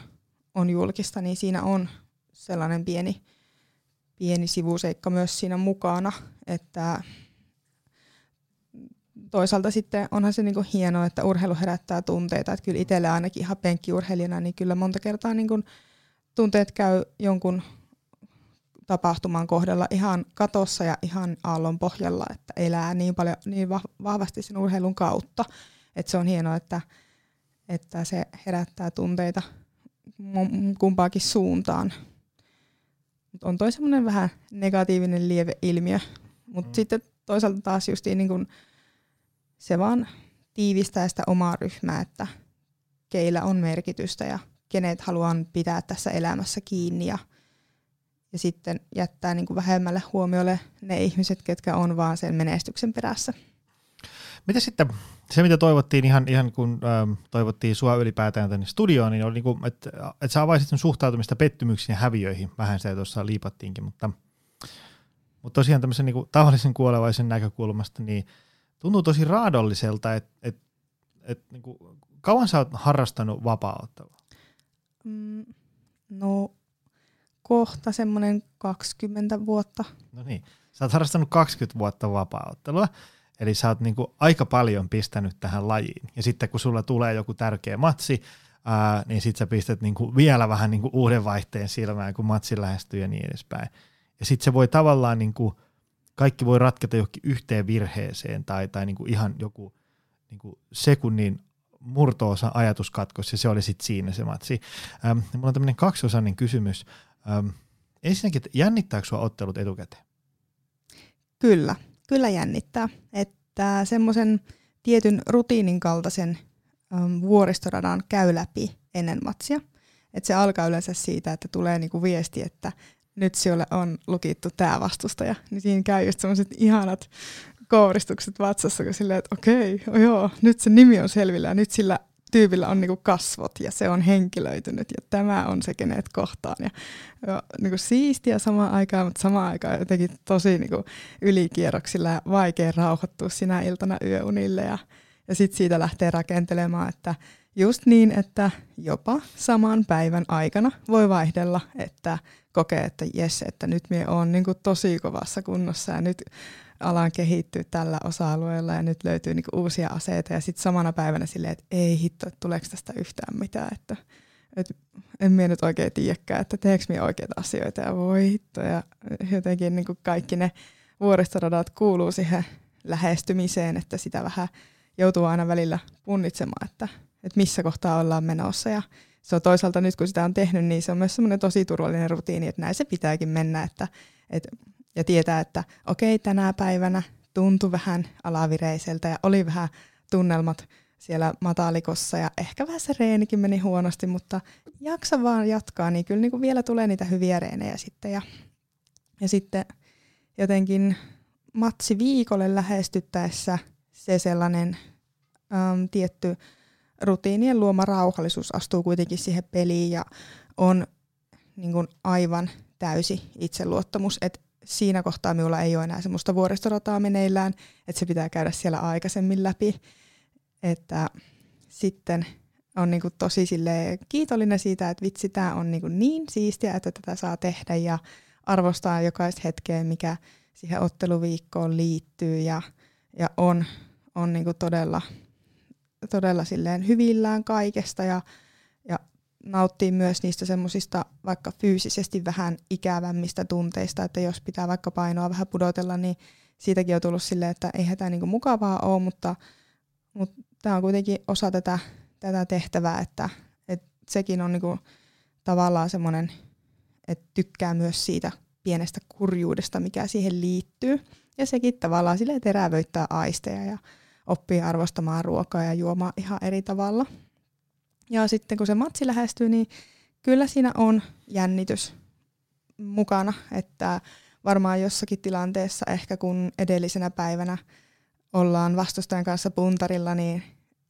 on julkista, niin siinä on sellainen pieni, pieni sivuseikka myös siinä mukana, että toisaalta sitten onhan se niinku hienoa, että urheilu herättää tunteita, että kyllä itselle ainakin ihan penkkiurheilijana, niin kyllä monta kertaa niinku tunteet käy jonkun tapahtuman kohdalla ihan katossa ja ihan aallon pohjalla, että elää niin paljon niin vahvasti sen urheilun kautta, että se on hienoa, että, että se herättää tunteita kumpaakin suuntaan. Mut on toi semmoinen vähän negatiivinen lieve ilmiö, mutta mm. sitten toisaalta taas justiin niin kun se vaan tiivistää sitä omaa ryhmää, että keillä on merkitystä ja kenet haluan pitää tässä elämässä kiinni ja, ja sitten jättää niin kuin vähemmälle huomiolle ne ihmiset, ketkä on vaan sen menestyksen perässä. Mitä sitten, se mitä toivottiin ihan, ihan kun ähm, toivottiin sua ylipäätään tänne studioon, niin oli niin kuin, että, että sä avaisit sun suhtautumista pettymyksiin ja häviöihin, vähän sitä tuossa liipattiinkin, mutta, mutta tosiaan tämmöisen niin kuin tavallisen kuolevaisen näkökulmasta, niin tuntuu tosi raadolliselta, että, että, että niin kuin, kauan sä oot harrastanut vapaa-ottelua? Mm, no kohta semmoinen 20 vuotta. No niin, sä oot harrastanut 20 vuotta vapaa-ottelua, eli sä oot niinku aika paljon pistänyt tähän lajiin. Ja sitten kun sulla tulee joku tärkeä matsi, ää, niin sit sä pistät niinku vielä vähän niinku uuden vaihteen silmään, kun matsi lähestyy ja niin edespäin. Ja sitten se voi tavallaan, niinku, kaikki voi ratketa johonkin yhteen virheeseen tai, tai niinku ihan joku niinku sekunnin murtoosa ajatuskatkos ja se oli sitten siinä se matsi. Ähm, mulla on tämmöinen kaksiosainen kysymys. Ähm, ensinnäkin, että jännittääkö sinua ottelut etukäteen? Kyllä, kyllä jännittää. Että semmoisen tietyn rutiinin kaltaisen ähm, vuoristoradan käy läpi ennen matsia. Että se alkaa yleensä siitä, että tulee niinku viesti, että nyt sinulle on lukittu tämä vastustaja. Niin siinä käy just semmoiset ihanat kouristukset vatsassa, kun silleen, että okei, okay, joo, nyt se nimi on selvillä ja nyt sillä tyypillä on niinku kasvot ja se on henkilöitynyt ja tämä on se, kenet kohtaan. Ja, ja niinku siistiä samaan aikaan, mutta samaan aikaan jotenkin tosi niinku ylikierroksilla ja vaikea rauhoittua sinä iltana yöunille ja, ja sitten siitä lähtee rakentelemaan, että just niin, että jopa saman päivän aikana voi vaihdella, että kokee, että jes, että nyt minä olen niinku tosi kovassa kunnossa ja nyt alan kehittyä tällä osa-alueella ja nyt löytyy niinku uusia aseita. Ja sitten samana päivänä silleen, että ei hitto, että tuleeko tästä yhtään mitään, että, että en minä nyt oikein tiedäkään, että teekö minä oikeita asioita. Ja voi hitto ja jotenkin niinku kaikki ne vuoristoradat kuuluu siihen lähestymiseen, että sitä vähän joutuu aina välillä punnitsemaan, että, että missä kohtaa ollaan menossa. Ja se on toisaalta nyt kun sitä on tehnyt, niin se on myös semmoinen tosi turvallinen rutiini, että näin se pitääkin mennä, että, että ja tietää, että okei, tänä päivänä tuntui vähän alavireiseltä ja oli vähän tunnelmat siellä matalikossa ja ehkä vähän se reenikin meni huonosti, mutta jaksa vaan jatkaa, niin kyllä niin kuin vielä tulee niitä hyviä reenejä sitten. Ja, ja sitten jotenkin matsi viikolle lähestyttäessä se sellainen äm, tietty rutiinien luoma rauhallisuus astuu kuitenkin siihen peliin ja on niin kuin aivan täysi itseluottamus, että siinä kohtaa minulla ei ole enää semmoista vuoristorataa meneillään, että se pitää käydä siellä aikaisemmin läpi. Että sitten on niin kuin tosi kiitollinen siitä, että vitsi, tämä on niin, kuin niin siistiä, että tätä saa tehdä ja arvostaa jokaista hetkeä, mikä siihen otteluviikkoon liittyy ja, ja on, on niin kuin todella, todella silleen hyvillään kaikesta ja nauttii myös niistä semmoisista vaikka fyysisesti vähän ikävämmistä tunteista, että jos pitää vaikka painoa vähän pudotella, niin siitäkin on tullut silleen, että eihän tämä niinku mukavaa ole, mutta, mutta tämä on kuitenkin osa tätä, tätä tehtävää, että, että sekin on niinku tavallaan semmoinen, että tykkää myös siitä pienestä kurjuudesta, mikä siihen liittyy. Ja sekin tavallaan sille terävöittää aisteja ja oppii arvostamaan ruokaa ja juomaan ihan eri tavalla. Ja sitten kun se matsi lähestyy, niin kyllä siinä on jännitys mukana, että varmaan jossakin tilanteessa ehkä kun edellisenä päivänä ollaan vastustajan kanssa puntarilla, niin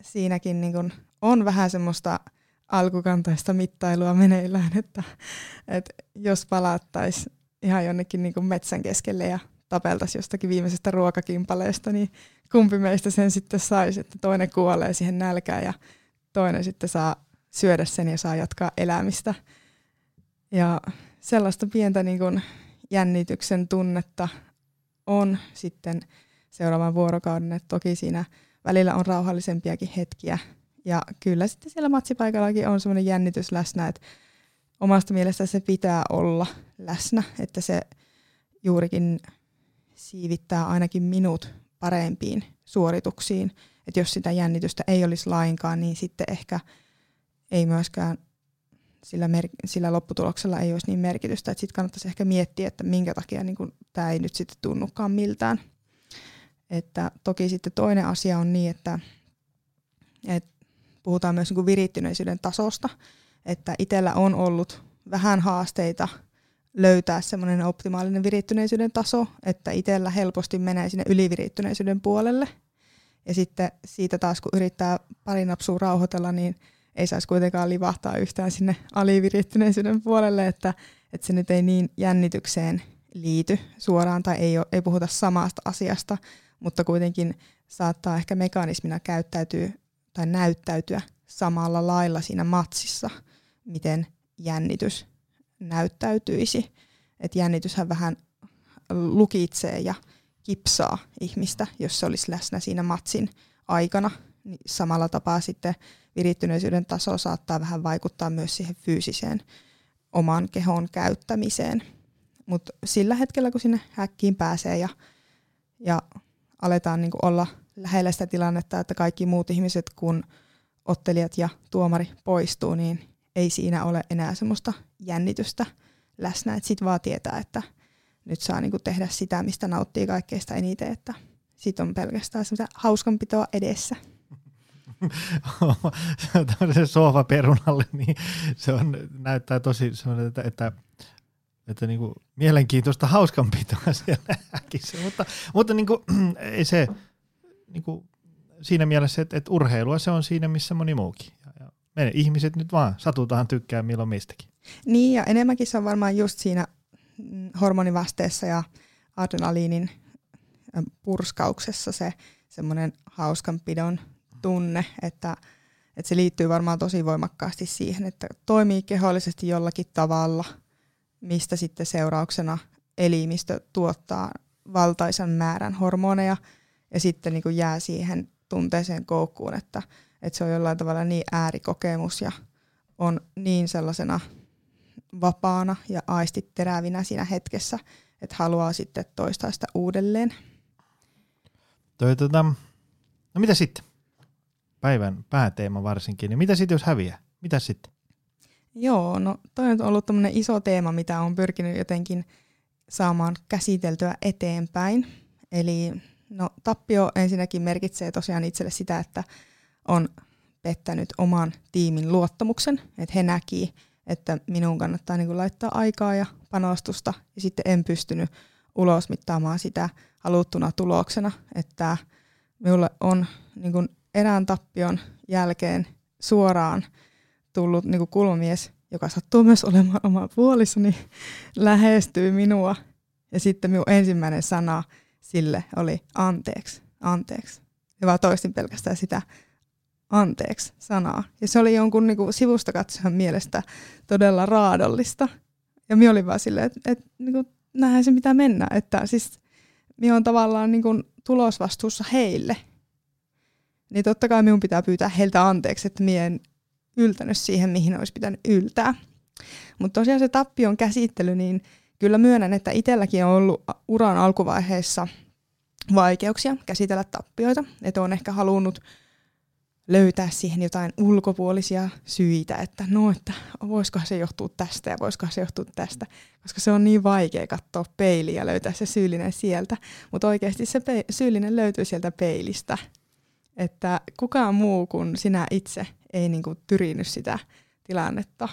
siinäkin niin kun on vähän semmoista alkukantaista mittailua meneillään, että, että jos palattaisiin ihan jonnekin niin metsän keskelle ja tapeltaisiin jostakin viimeisestä ruokakimpaleesta, niin kumpi meistä sen sitten saisi, että toinen kuolee siihen nälkään ja toinen sitten saa syödä sen ja saa jatkaa elämistä. Ja sellaista pientä niin kuin jännityksen tunnetta on sitten seuraavan vuorokauden, että toki siinä välillä on rauhallisempiakin hetkiä. Ja kyllä sitten siellä matsipaikallakin on semmoinen jännitys läsnä, että omasta mielestä se pitää olla läsnä, että se juurikin siivittää ainakin minut parempiin suorituksiin. Että jos sitä jännitystä ei olisi lainkaan, niin sitten ehkä ei myöskään sillä, mer- sillä lopputuloksella ei olisi niin merkitystä. Sitten kannattaisi ehkä miettiä, että minkä takia niin tämä ei nyt sitten tunnukaan miltään. Että toki sitten toinen asia on niin, että, että puhutaan myös niin virittyneisyyden tasosta, että itsellä on ollut vähän haasteita löytää semmoinen optimaalinen virittyneisyyden taso, että itsellä helposti menee sinne ylivirittyneisyyden puolelle. Ja sitten siitä taas, kun yrittää pari napsua rauhoitella, niin ei saisi kuitenkaan livahtaa yhtään sinne alivirittyneisyyden puolelle, että, että se nyt ei niin jännitykseen liity suoraan tai ei, ole, ei puhuta samasta asiasta, mutta kuitenkin saattaa ehkä mekanismina käyttäytyä tai näyttäytyä samalla lailla siinä matsissa, miten jännitys näyttäytyisi. Että jännityshän vähän lukitsee ja kipsaa ihmistä, jos se olisi läsnä siinä matsin aikana. Niin samalla tapaa sitten virittyneisyyden taso saattaa vähän vaikuttaa myös siihen fyysiseen oman kehon käyttämiseen. Mutta sillä hetkellä, kun sinne häkkiin pääsee ja, ja aletaan niinku olla lähellä sitä tilannetta, että kaikki muut ihmiset, kun ottelijat ja tuomari poistuu, niin ei siinä ole enää semmoista jännitystä läsnä. Sitten vaan tietää, että nyt saa niinku tehdä sitä, mistä nauttii kaikkeista eniten, että sitten on pelkästään semmoista hauskanpitoa edessä. tämmöisen sohvaperunalle, niin se on, näyttää tosi semmoinen, että, että että niinku mielenkiintoista hauskanpitoa siellä äkissä, mutta, mutta niinku, ei se niinku, siinä mielessä, että, että urheilua se on siinä, missä moni muukin. Ja, ja me ihmiset nyt vaan satutaan tykkää milloin mistäkin. Niin ja enemmänkin se on varmaan just siinä hormonivasteessa ja adrenaliinin purskauksessa se semmoinen hauskanpidon tunne, että, että se liittyy varmaan tosi voimakkaasti siihen, että toimii kehollisesti jollakin tavalla, mistä sitten seurauksena elimistö tuottaa valtaisan määrän hormoneja ja sitten niin kuin jää siihen tunteeseen koukkuun, että, että se on jollain tavalla niin äärikokemus ja on niin sellaisena vapaana ja aistit terävinä siinä hetkessä, että haluaa sitten toistaa sitä uudelleen. Toi, tota, no mitä sitten? päivän pääteema varsinkin, niin mitä sitten jos häviää? Mitä sitten? Joo, no toi on ollut tämmöinen iso teema, mitä on pyrkinyt jotenkin saamaan käsiteltyä eteenpäin. Eli no, tappio ensinnäkin merkitsee tosiaan itselle sitä, että on pettänyt oman tiimin luottamuksen, että he näki, että minun kannattaa niin kuin laittaa aikaa ja panostusta, ja sitten en pystynyt ulosmittaamaan sitä haluttuna tuloksena, että minulle on niin kuin erään tappion jälkeen suoraan tullut niin kuin kulmamies, joka sattuu myös olemaan oma puolisoni, lähestyy minua. Ja sitten minun ensimmäinen sana sille oli anteeksi, anteeksi. Ja vaan toistin pelkästään sitä anteeksi sanaa. Ja se oli jonkun niin sivusta katsojan mielestä todella raadollista. Ja minä olin vaan silleen, että, että niin kuin, näinhän se mitä mennä. Että siis minä olen tavallaan niin kuin tulosvastuussa heille niin totta kai minun pitää pyytää heiltä anteeksi, että minä en yltänyt siihen, mihin olisi pitänyt yltää. Mutta tosiaan se tappion käsittely, niin kyllä myönnän, että itselläkin on ollut uran alkuvaiheessa vaikeuksia käsitellä tappioita. Että on ehkä halunnut löytää siihen jotain ulkopuolisia syitä, että no, että voisikohan se johtua tästä ja voisikohan se johtua tästä, koska se on niin vaikea katsoa peiliä ja löytää se syyllinen sieltä, mutta oikeasti se pe- syyllinen löytyy sieltä peilistä, että kukaan muu kuin sinä itse ei niinku tyrinyt sitä tilannetta.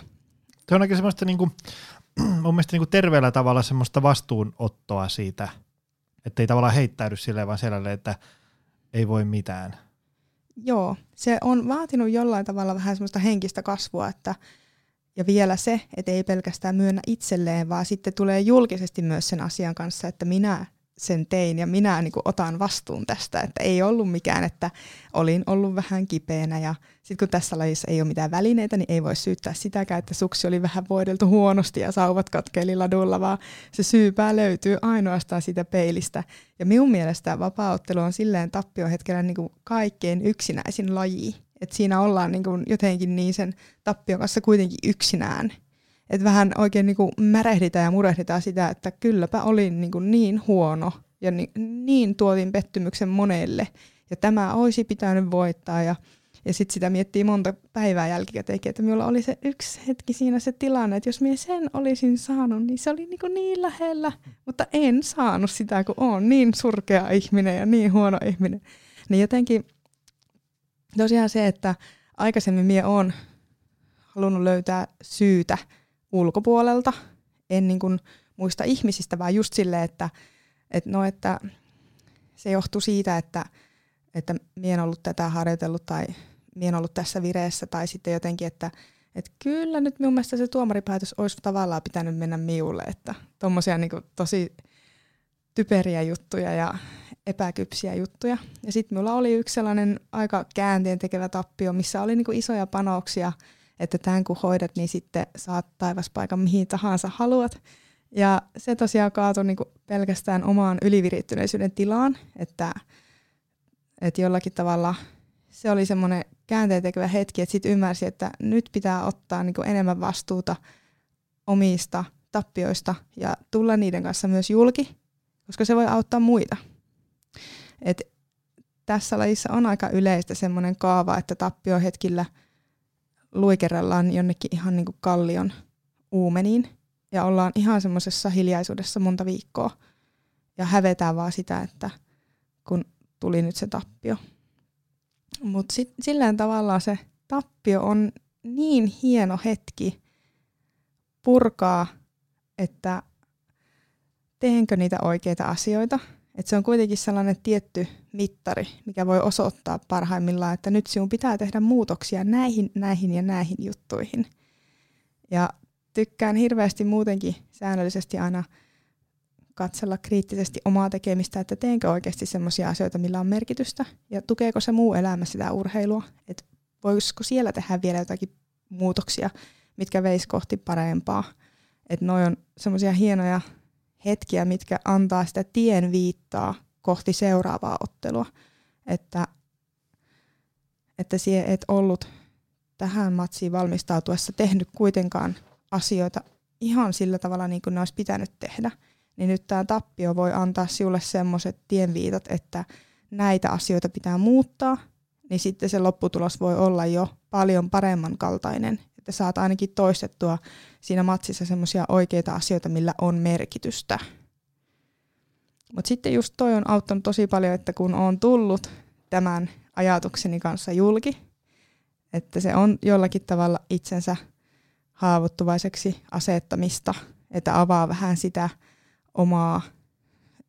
Se on aika semmoista niinku, mun mielestä niinku terveellä tavalla semmoista vastuunottoa siitä, että ei tavallaan heittäydy silleen vaan sellainen, että ei voi mitään. Joo, se on vaatinut jollain tavalla vähän semmoista henkistä kasvua, että ja vielä se, että ei pelkästään myönnä itselleen, vaan sitten tulee julkisesti myös sen asian kanssa, että minä sen tein ja minä niin kuin, otan vastuun tästä, että ei ollut mikään, että olin ollut vähän kipeänä ja sitten kun tässä lajissa ei ole mitään välineitä, niin ei voi syyttää sitäkään, että suksi oli vähän voideltu huonosti ja sauvat katkeili ladulla, vaan se syypää löytyy ainoastaan siitä peilistä. Ja minun mielestä vapaaottelu on silleen tappiohetkellä niin kuin kaikkein yksinäisin laji, että siinä ollaan niin kuin jotenkin niin sen tappion kanssa kuitenkin yksinään – että vähän oikein niin kuin märehditään ja murehditaan sitä, että kylläpä olin niin, kuin niin huono ja niin, niin tuotin pettymyksen monelle. Ja tämä olisi pitänyt voittaa ja, ja sitten sitä miettii monta päivää jälkikäteen, että minulla oli se yksi hetki siinä se tilanne, että jos minä sen olisin saanut, niin se oli niin, kuin niin lähellä, mutta en saanut sitä, kun olen niin surkea ihminen ja niin huono ihminen. Niin jotenkin tosiaan se, että aikaisemmin minä olen halunnut löytää syytä ulkopuolelta, en niin kuin muista ihmisistä, vaan just silleen, että, että, no, että se johtuu siitä, että, että minä en ollut tätä harjoitellut tai minä en ollut tässä vireessä tai sitten jotenkin, että, että kyllä nyt minun mielestä se tuomaripäätös olisi tavallaan pitänyt mennä miulle, että tuommoisia niin tosi typeriä juttuja ja epäkypsiä juttuja. Ja sitten minulla oli yksi sellainen aika käänteen tekevä tappio, missä oli niin isoja panoksia – että tämän kun hoidat, niin sitten saat taivaspaikan mihin tahansa haluat. Ja se tosiaan kaatui niin pelkästään omaan ylivirittyneisyyden tilaan, että, että jollakin tavalla se oli semmoinen käänteentekevä hetki, että sitten ymmärsi, että nyt pitää ottaa niin enemmän vastuuta omista tappioista ja tulla niiden kanssa myös julki, koska se voi auttaa muita. Et tässä lajissa on aika yleistä semmoinen kaava, että tappiohetkillä – luikerellaan jonnekin ihan niin kuin kallion uumeniin. Ja ollaan ihan semmoisessa hiljaisuudessa monta viikkoa. Ja hävetään vaan sitä, että kun tuli nyt se tappio. Mutta silleen tavallaan se tappio on niin hieno hetki purkaa, että teenkö niitä oikeita asioita – et se on kuitenkin sellainen tietty mittari, mikä voi osoittaa parhaimmillaan, että nyt sinun pitää tehdä muutoksia näihin, näihin ja näihin juttuihin. Ja tykkään hirveästi muutenkin säännöllisesti aina katsella kriittisesti omaa tekemistä, että teenkö oikeasti sellaisia asioita, millä on merkitystä, ja tukeeko se muu elämä sitä urheilua, että voisiko siellä tehdä vielä jotakin muutoksia, mitkä veisi kohti parempaa. Että noi on semmoisia hienoja hetkiä, mitkä antaa sitä tien viittaa kohti seuraavaa ottelua. Että, että sie et ollut tähän matsiin valmistautuessa tehnyt kuitenkaan asioita ihan sillä tavalla niin kuin ne olisi pitänyt tehdä, niin nyt tämä tappio voi antaa sinulle semmoiset tienviitat, että näitä asioita pitää muuttaa, niin sitten se lopputulos voi olla jo paljon paremman kaltainen että saat ainakin toistettua siinä matsissa semmoisia oikeita asioita, millä on merkitystä. Mutta sitten just toi on auttanut tosi paljon, että kun on tullut tämän ajatukseni kanssa julki, että se on jollakin tavalla itsensä haavoittuvaiseksi asettamista, että avaa vähän sitä omaa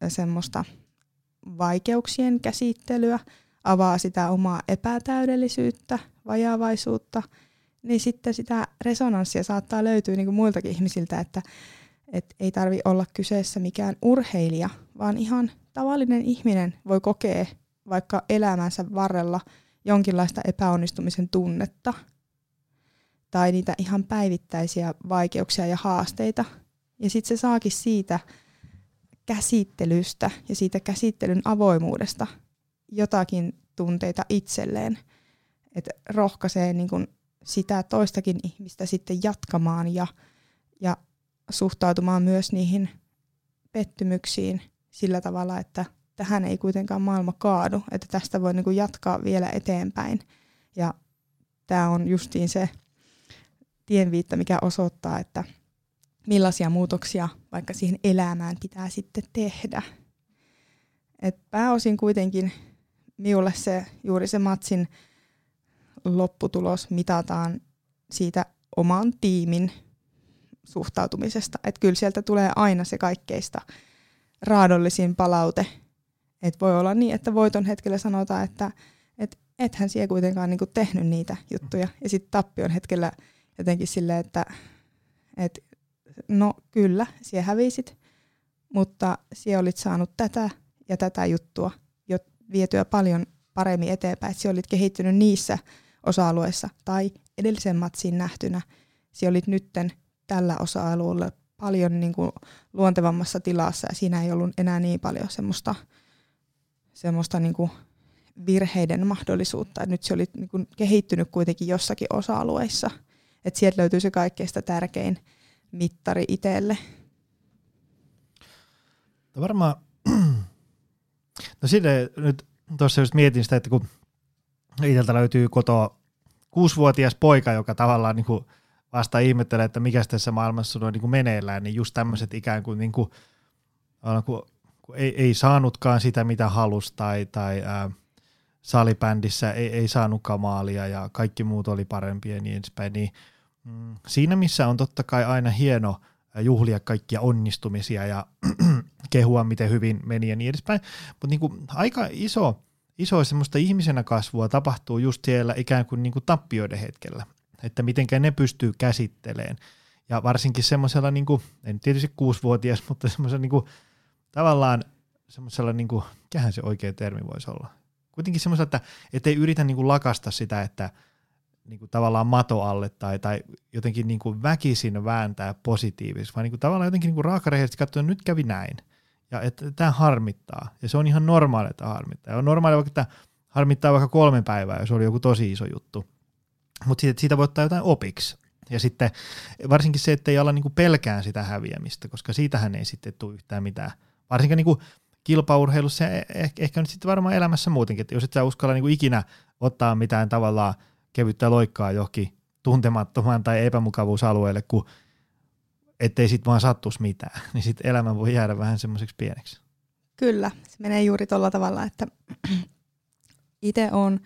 semmoista vaikeuksien käsittelyä, avaa sitä omaa epätäydellisyyttä, vajaavaisuutta – niin sitten sitä resonanssia saattaa löytyä niin kuin muiltakin ihmisiltä, että et ei tarvi olla kyseessä mikään urheilija, vaan ihan tavallinen ihminen voi kokea vaikka elämänsä varrella jonkinlaista epäonnistumisen tunnetta tai niitä ihan päivittäisiä vaikeuksia ja haasteita. Ja sitten se saakin siitä käsittelystä ja siitä käsittelyn avoimuudesta jotakin tunteita itselleen. Että rohkaisee niin kun sitä toistakin ihmistä sitten jatkamaan ja, ja suhtautumaan myös niihin pettymyksiin sillä tavalla, että tähän ei kuitenkaan maailma kaadu, että tästä voi niin jatkaa vielä eteenpäin. Ja tämä on justiin se tienviitta, mikä osoittaa, että millaisia muutoksia vaikka siihen elämään pitää sitten tehdä. Et pääosin kuitenkin minulle se juuri se matsin lopputulos mitataan siitä oman tiimin suhtautumisesta. Että kyllä sieltä tulee aina se kaikkeista raadollisin palaute. Et voi olla niin, että voiton hetkellä sanotaan, että et, ethän siellä kuitenkaan niinku tehnyt niitä juttuja. Ja sitten tappion hetkellä jotenkin silleen, että et, no kyllä, siellä hävisit, mutta siellä olit saanut tätä ja tätä juttua jo vietyä paljon paremmin eteenpäin, että olit kehittynyt niissä osa-alueissa tai edellisen matsin nähtynä, siellä olit nytten tällä osa-alueella paljon niin kuin luontevammassa tilassa ja siinä ei ollut enää niin paljon semmoista, semmoista niin kuin virheiden mahdollisuutta. Et nyt se oli niin kuin kehittynyt kuitenkin jossakin osa-alueissa. Et sieltä löytyy se kaikkein tärkein mittari itselle. No varmaan, no sitten nyt tuossa just mietin sitä, että kun itseltä löytyy kotoa kuusivuotias poika, joka tavallaan niin kuin vasta ihmettelee, että mikä tässä maailmassa on niin kuin meneillään, niin just tämmöiset ikään kuin, niin kuin, kuin, kuin ei, ei saanutkaan sitä, mitä halusi, tai, tai ää, salibändissä ei, ei saanutkaan maalia ja kaikki muut oli parempia ja niin edespäin, niin mm, siinä missä on totta kai aina hieno juhlia kaikkia onnistumisia ja kehua, miten hyvin meni ja niin edespäin, mutta niin kuin aika iso, iso semmoista ihmisenä kasvua tapahtuu just siellä ikään kuin, niin kuin tappioiden hetkellä että miten ne pystyy käsittelemään. Ja varsinkin semmoisella, niin kuin, en tietysti kuusivuotias, mutta semmoisella niin kuin, tavallaan semmoisella, niin kuin, mikähän se oikea termi voisi olla. Kuitenkin semmoisella, että ettei yritä niin kuin lakasta sitä, että niin kuin tavallaan mato alle tai, tai jotenkin niin kuin väkisin vääntää positiivisesti, vaan niin kuin tavallaan jotenkin niin kuin katsoa, että nyt kävi näin. Ja että tämä harmittaa. Ja se on ihan normaali, että harmittaa. Ja on normaali vaikka, että harmittaa vaikka kolme päivää, jos oli joku tosi iso juttu. Mutta siitä, siitä voi ottaa jotain opiksi. Ja sitten varsinkin se, että ei olla niinku pelkään sitä häviämistä, koska siitähän ei sitten tule yhtään mitään. Varsinkin niinku kilpaurheilussa ja ehkä, ehkä nyt sitten varmaan elämässä muutenkin, että jos et sä uskalla niinku ikinä ottaa mitään tavallaan kevyttä loikkaa johonkin tuntemattomaan tai epämukavuusalueelle, kun ettei sitten vaan sattus mitään, niin sitten elämä voi jäädä vähän semmoiseksi pieneksi. Kyllä, se menee juuri tuolla tavalla, että itse on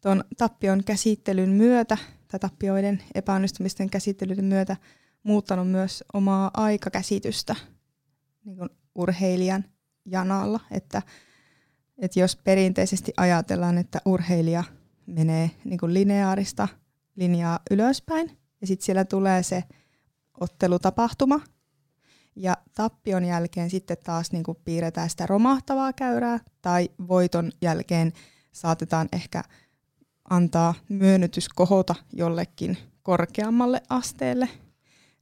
tuon tappion käsittelyn myötä tai tappioiden epäonnistumisten käsittelyn myötä muuttanut myös omaa aikakäsitystä niin kuin urheilijan janalla, että, että jos perinteisesti ajatellaan, että urheilija menee niin kuin lineaarista linjaa ylöspäin ja sitten siellä tulee se ottelutapahtuma ja tappion jälkeen sitten taas niin kuin piirretään sitä romahtavaa käyrää tai voiton jälkeen saatetaan ehkä antaa myönnytys kohota jollekin korkeammalle asteelle,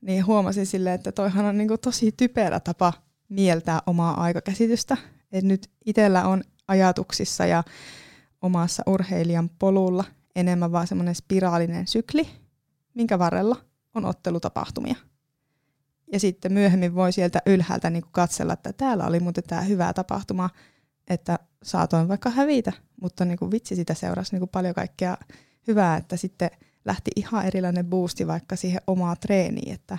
niin huomasin sille, että toihan on niin tosi typerä tapa mieltää omaa aikakäsitystä. Et nyt itsellä on ajatuksissa ja omassa urheilijan polulla enemmän vaan semmoinen spiraalinen sykli, minkä varrella on ottelutapahtumia. Ja sitten myöhemmin voi sieltä ylhäältä niin katsella, että täällä oli muuten tämä hyvä tapahtuma, että saatoin vaikka hävitä, mutta niin kuin vitsi sitä seurasi niin kuin paljon kaikkea hyvää, että sitten lähti ihan erilainen boosti vaikka siihen omaa treeniin, että,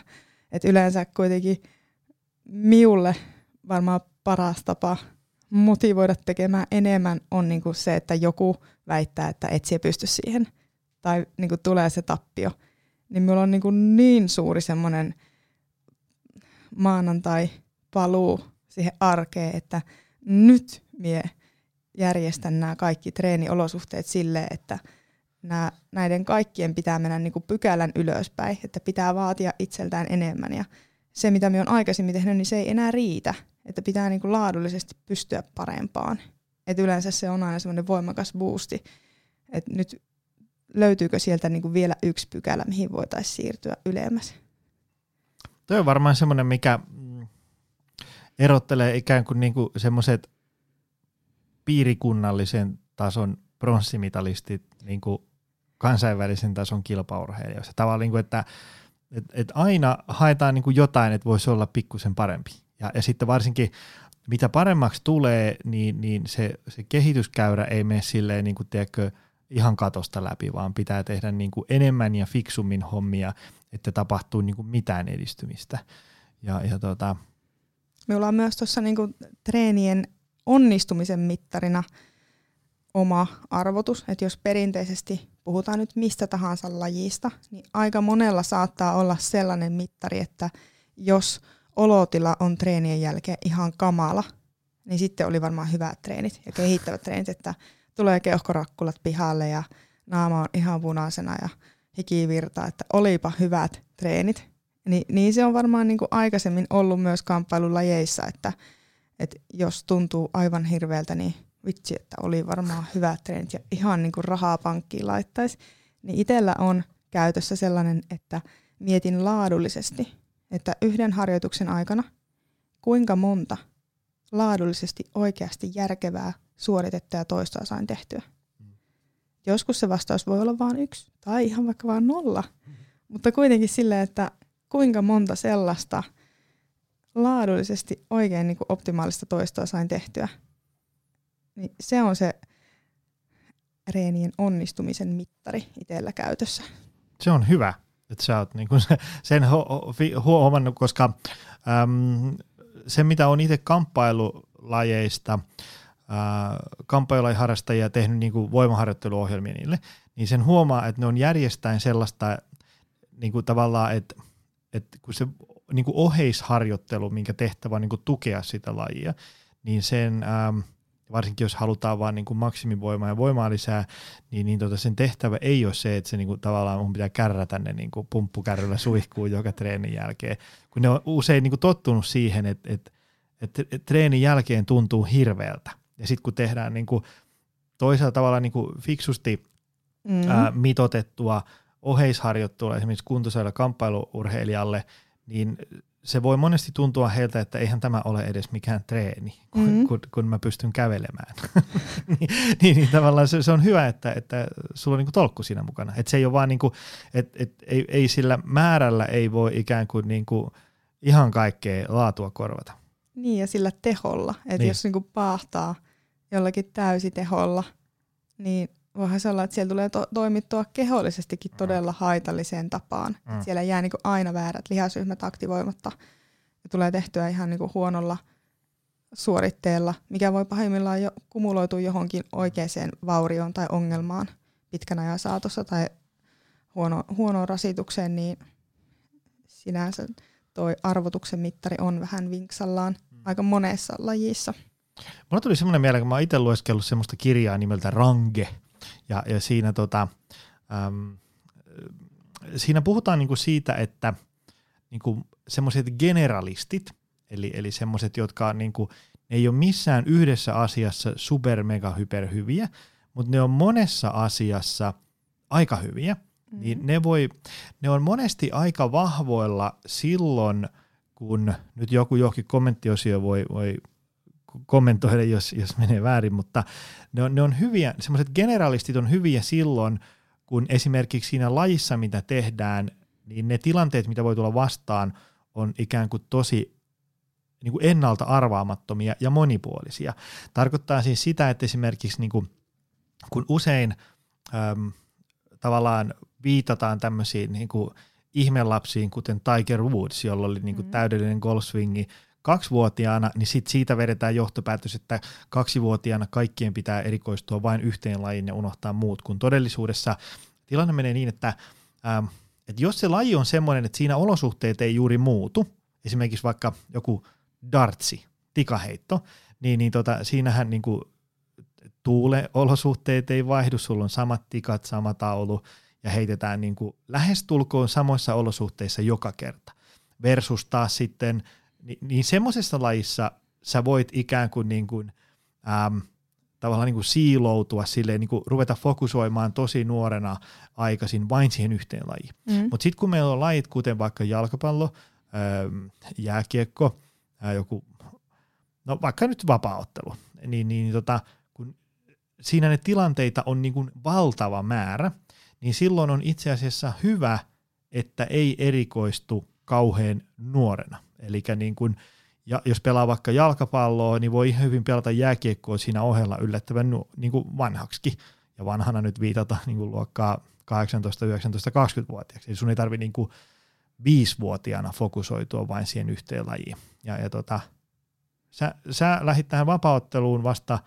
että yleensä kuitenkin miulle varmaan paras tapa motivoida tekemään enemmän on niin kuin se, että joku väittää, että et pysty siihen, tai niin kuin tulee se tappio, niin minulla on niin, kuin niin suuri semmoinen maanantai paluu siihen arkeen, että nyt mie järjestän nämä kaikki treeniolosuhteet sille, että nämä, näiden kaikkien pitää mennä niin kuin pykälän ylöspäin, että pitää vaatia itseltään enemmän. Ja se, mitä me on aikaisemmin tehnyt, niin se ei enää riitä, että pitää niin kuin laadullisesti pystyä parempaan. Et yleensä se on aina semmoinen voimakas boosti, että nyt löytyykö sieltä niin kuin vielä yksi pykälä, mihin voitaisiin siirtyä ylemmäs. Tuo on varmaan semmoinen, mikä mm, erottelee ikään kuin, niin kuin semmoiset piirikunnallisen tason pronssimitalistit niin kuin kansainvälisen tason kilpaurheilijoissa. Tavallaan, niin kuin, että et, et aina haetaan niin kuin jotain, että voisi olla pikkusen parempi. Ja, ja sitten varsinkin mitä paremmaksi tulee, niin, niin se, se kehityskäyrä ei mene silleen, niin kuin, tiedätkö, ihan katosta läpi, vaan pitää tehdä niin kuin enemmän ja fiksummin hommia, että tapahtuu niin kuin mitään edistymistä. Ja, ja tota... Me ollaan myös tuossa niin treenien onnistumisen mittarina oma arvotus, että jos perinteisesti puhutaan nyt mistä tahansa lajista, niin aika monella saattaa olla sellainen mittari, että jos olotila on treenien jälkeen ihan kamala, niin sitten oli varmaan hyvät treenit ja kehittävät treenit, että tulee keuhkorakkulat pihalle ja naama on ihan punaisena ja hiki virtaa, että olipa hyvät treenit. Ni, niin se on varmaan niin kuin aikaisemmin ollut myös kamppailulajeissa, että, että jos tuntuu aivan hirveältä, niin vitsi, että oli varmaan hyvät treenit ja ihan niin kuin rahaa pankkiin laittaisi. Niin itsellä on käytössä sellainen, että mietin laadullisesti, että yhden harjoituksen aikana kuinka monta laadullisesti oikeasti järkevää suoritetta ja toistoa sain tehtyä. Mm. Joskus se vastaus voi olla vain yksi tai ihan vaikka vain nolla, mm. mutta kuitenkin silleen, että kuinka monta sellaista laadullisesti oikein niin kuin optimaalista toistoa sain tehtyä. Niin se on se reenien onnistumisen mittari itsellä käytössä. Se on hyvä, että sä oot niinku sen huomannut, koska äm, se mitä on itse kamppailulajeista, kamppailulajiharrastajia tehnyt niin kuin voimaharjoitteluohjelmia niille, niin sen huomaa, että ne on järjestäen sellaista niin kuin tavallaan, että, että kun se niin kuin oheisharjoittelu, minkä tehtävä on niin kuin tukea sitä lajia, niin sen, ähm, varsinkin jos halutaan vaan niin maksimivoimaa ja voimaa lisää, niin, niin tota sen tehtävä ei ole se, että se niin kuin tavallaan mun pitää kärrätä ne niin kuin pumppukärryllä suihkuun joka treenin jälkeen, kun ne on usein niin kuin tottunut siihen, että, että, että, että treenin jälkeen tuntuu hirveältä. Ja sitten kun tehdään niin kuin toisella tavalla niin kuin fiksusti mm. ää, mitotettua oheisharjoittelua esimerkiksi kuntoiselle kamppailuurheilijalle, niin se voi monesti tuntua heiltä, että eihän tämä ole edes mikään treeni, kun, mm-hmm. kun, kun mä pystyn kävelemään. niin, niin, niin tavallaan se, se on hyvä, että, että sulla on niin kuin tolkku siinä mukana. Että se ei ole vaan niin kuin, että, että ei, ei sillä määrällä ei voi ikään kuin, niin kuin ihan kaikkea laatua korvata. Niin ja sillä teholla, että niin. jos niin kuin paahtaa jollakin täysiteholla, niin voihan se olla, että siellä tulee to- toimittua kehollisestikin todella haitalliseen tapaan. Mm. Siellä jää niin kuin aina väärät lihasryhmät aktivoimatta ja tulee tehtyä ihan niin kuin huonolla suoritteella, mikä voi pahimmillaan jo kumuloitua johonkin oikeaan vaurioon tai ongelmaan pitkän ajan saatossa tai huono, huonoon rasitukseen, niin sinänsä toi arvotuksen mittari on vähän vinksallaan mm. aika monessa lajissa. Mulla tuli semmoinen mieleen, kun mä oon itse lueskellut semmoista kirjaa nimeltä Range, ja, ja siinä, tota, äm, siinä puhutaan niinku siitä, että niinku semmoiset generalistit, eli, eli semmoiset, jotka niinku, ne ei ole missään yhdessä asiassa super mega hyper hyviä, mutta ne on monessa asiassa aika hyviä, mm-hmm. niin ne, voi, ne on monesti aika vahvoilla silloin, kun nyt joku johonkin kommenttiosio voi, voi kommentoida, jos, jos menee väärin, mutta ne on, ne on hyviä, semmoiset generalistit on hyviä silloin, kun esimerkiksi siinä lajissa, mitä tehdään, niin ne tilanteet, mitä voi tulla vastaan, on ikään kuin tosi niin kuin ennalta arvaamattomia ja monipuolisia. Tarkoittaa siis sitä, että esimerkiksi niin kuin, kun usein äm, tavallaan viitataan tämmöisiin niin kuin ihmelapsiin, kuten Tiger Woods, jolla oli niin kuin mm. täydellinen golfswingi, kaksivuotiaana, niin sit siitä vedetään johtopäätös, että kaksivuotiaana kaikkien pitää erikoistua vain yhteen lajiin ja unohtaa muut, kun todellisuudessa tilanne menee niin, että, ähm, että jos se laji on semmoinen, että siinä olosuhteet ei juuri muutu, esimerkiksi vaikka joku dartsi, tikaheitto, niin, niin tota, siinähän niin kuin tuule-olosuhteet ei vaihdu, sulla on samat tikat, sama taulu, ja heitetään niin kuin lähestulkoon samoissa olosuhteissa joka kerta. Versus taas sitten – Ni, niin semmoisessa lajissa sä voit ikään kuin, niin kuin äm, tavallaan niin kuin siiloutua silleen, niin kuin ruveta fokusoimaan tosi nuorena aikaisin vain siihen yhteen lajiin. Mm. Mutta sitten kun meillä on lajit, kuten vaikka jalkapallo, ähm, jääkiekko, ää, joku, no vaikka nyt vapaaottelu, niin, niin tota, kun siinä ne tilanteita on niin kuin valtava määrä, niin silloin on itse asiassa hyvä, että ei erikoistu kauhean nuorena. Eli niin kuin, ja jos pelaa vaikka jalkapalloa, niin voi ihan hyvin pelata jääkiekkoa siinä ohella yllättävän niin kuin vanhaksi. ja vanhana nyt viitata niin kuin luokkaa 18, 19, 20-vuotiaaksi. Eli sun ei tarvitse niin kuin viisivuotiaana fokusoitua vain siihen yhteen lajiin. Ja, ja tota, sä, sä lähdit tähän vapautteluun vasta,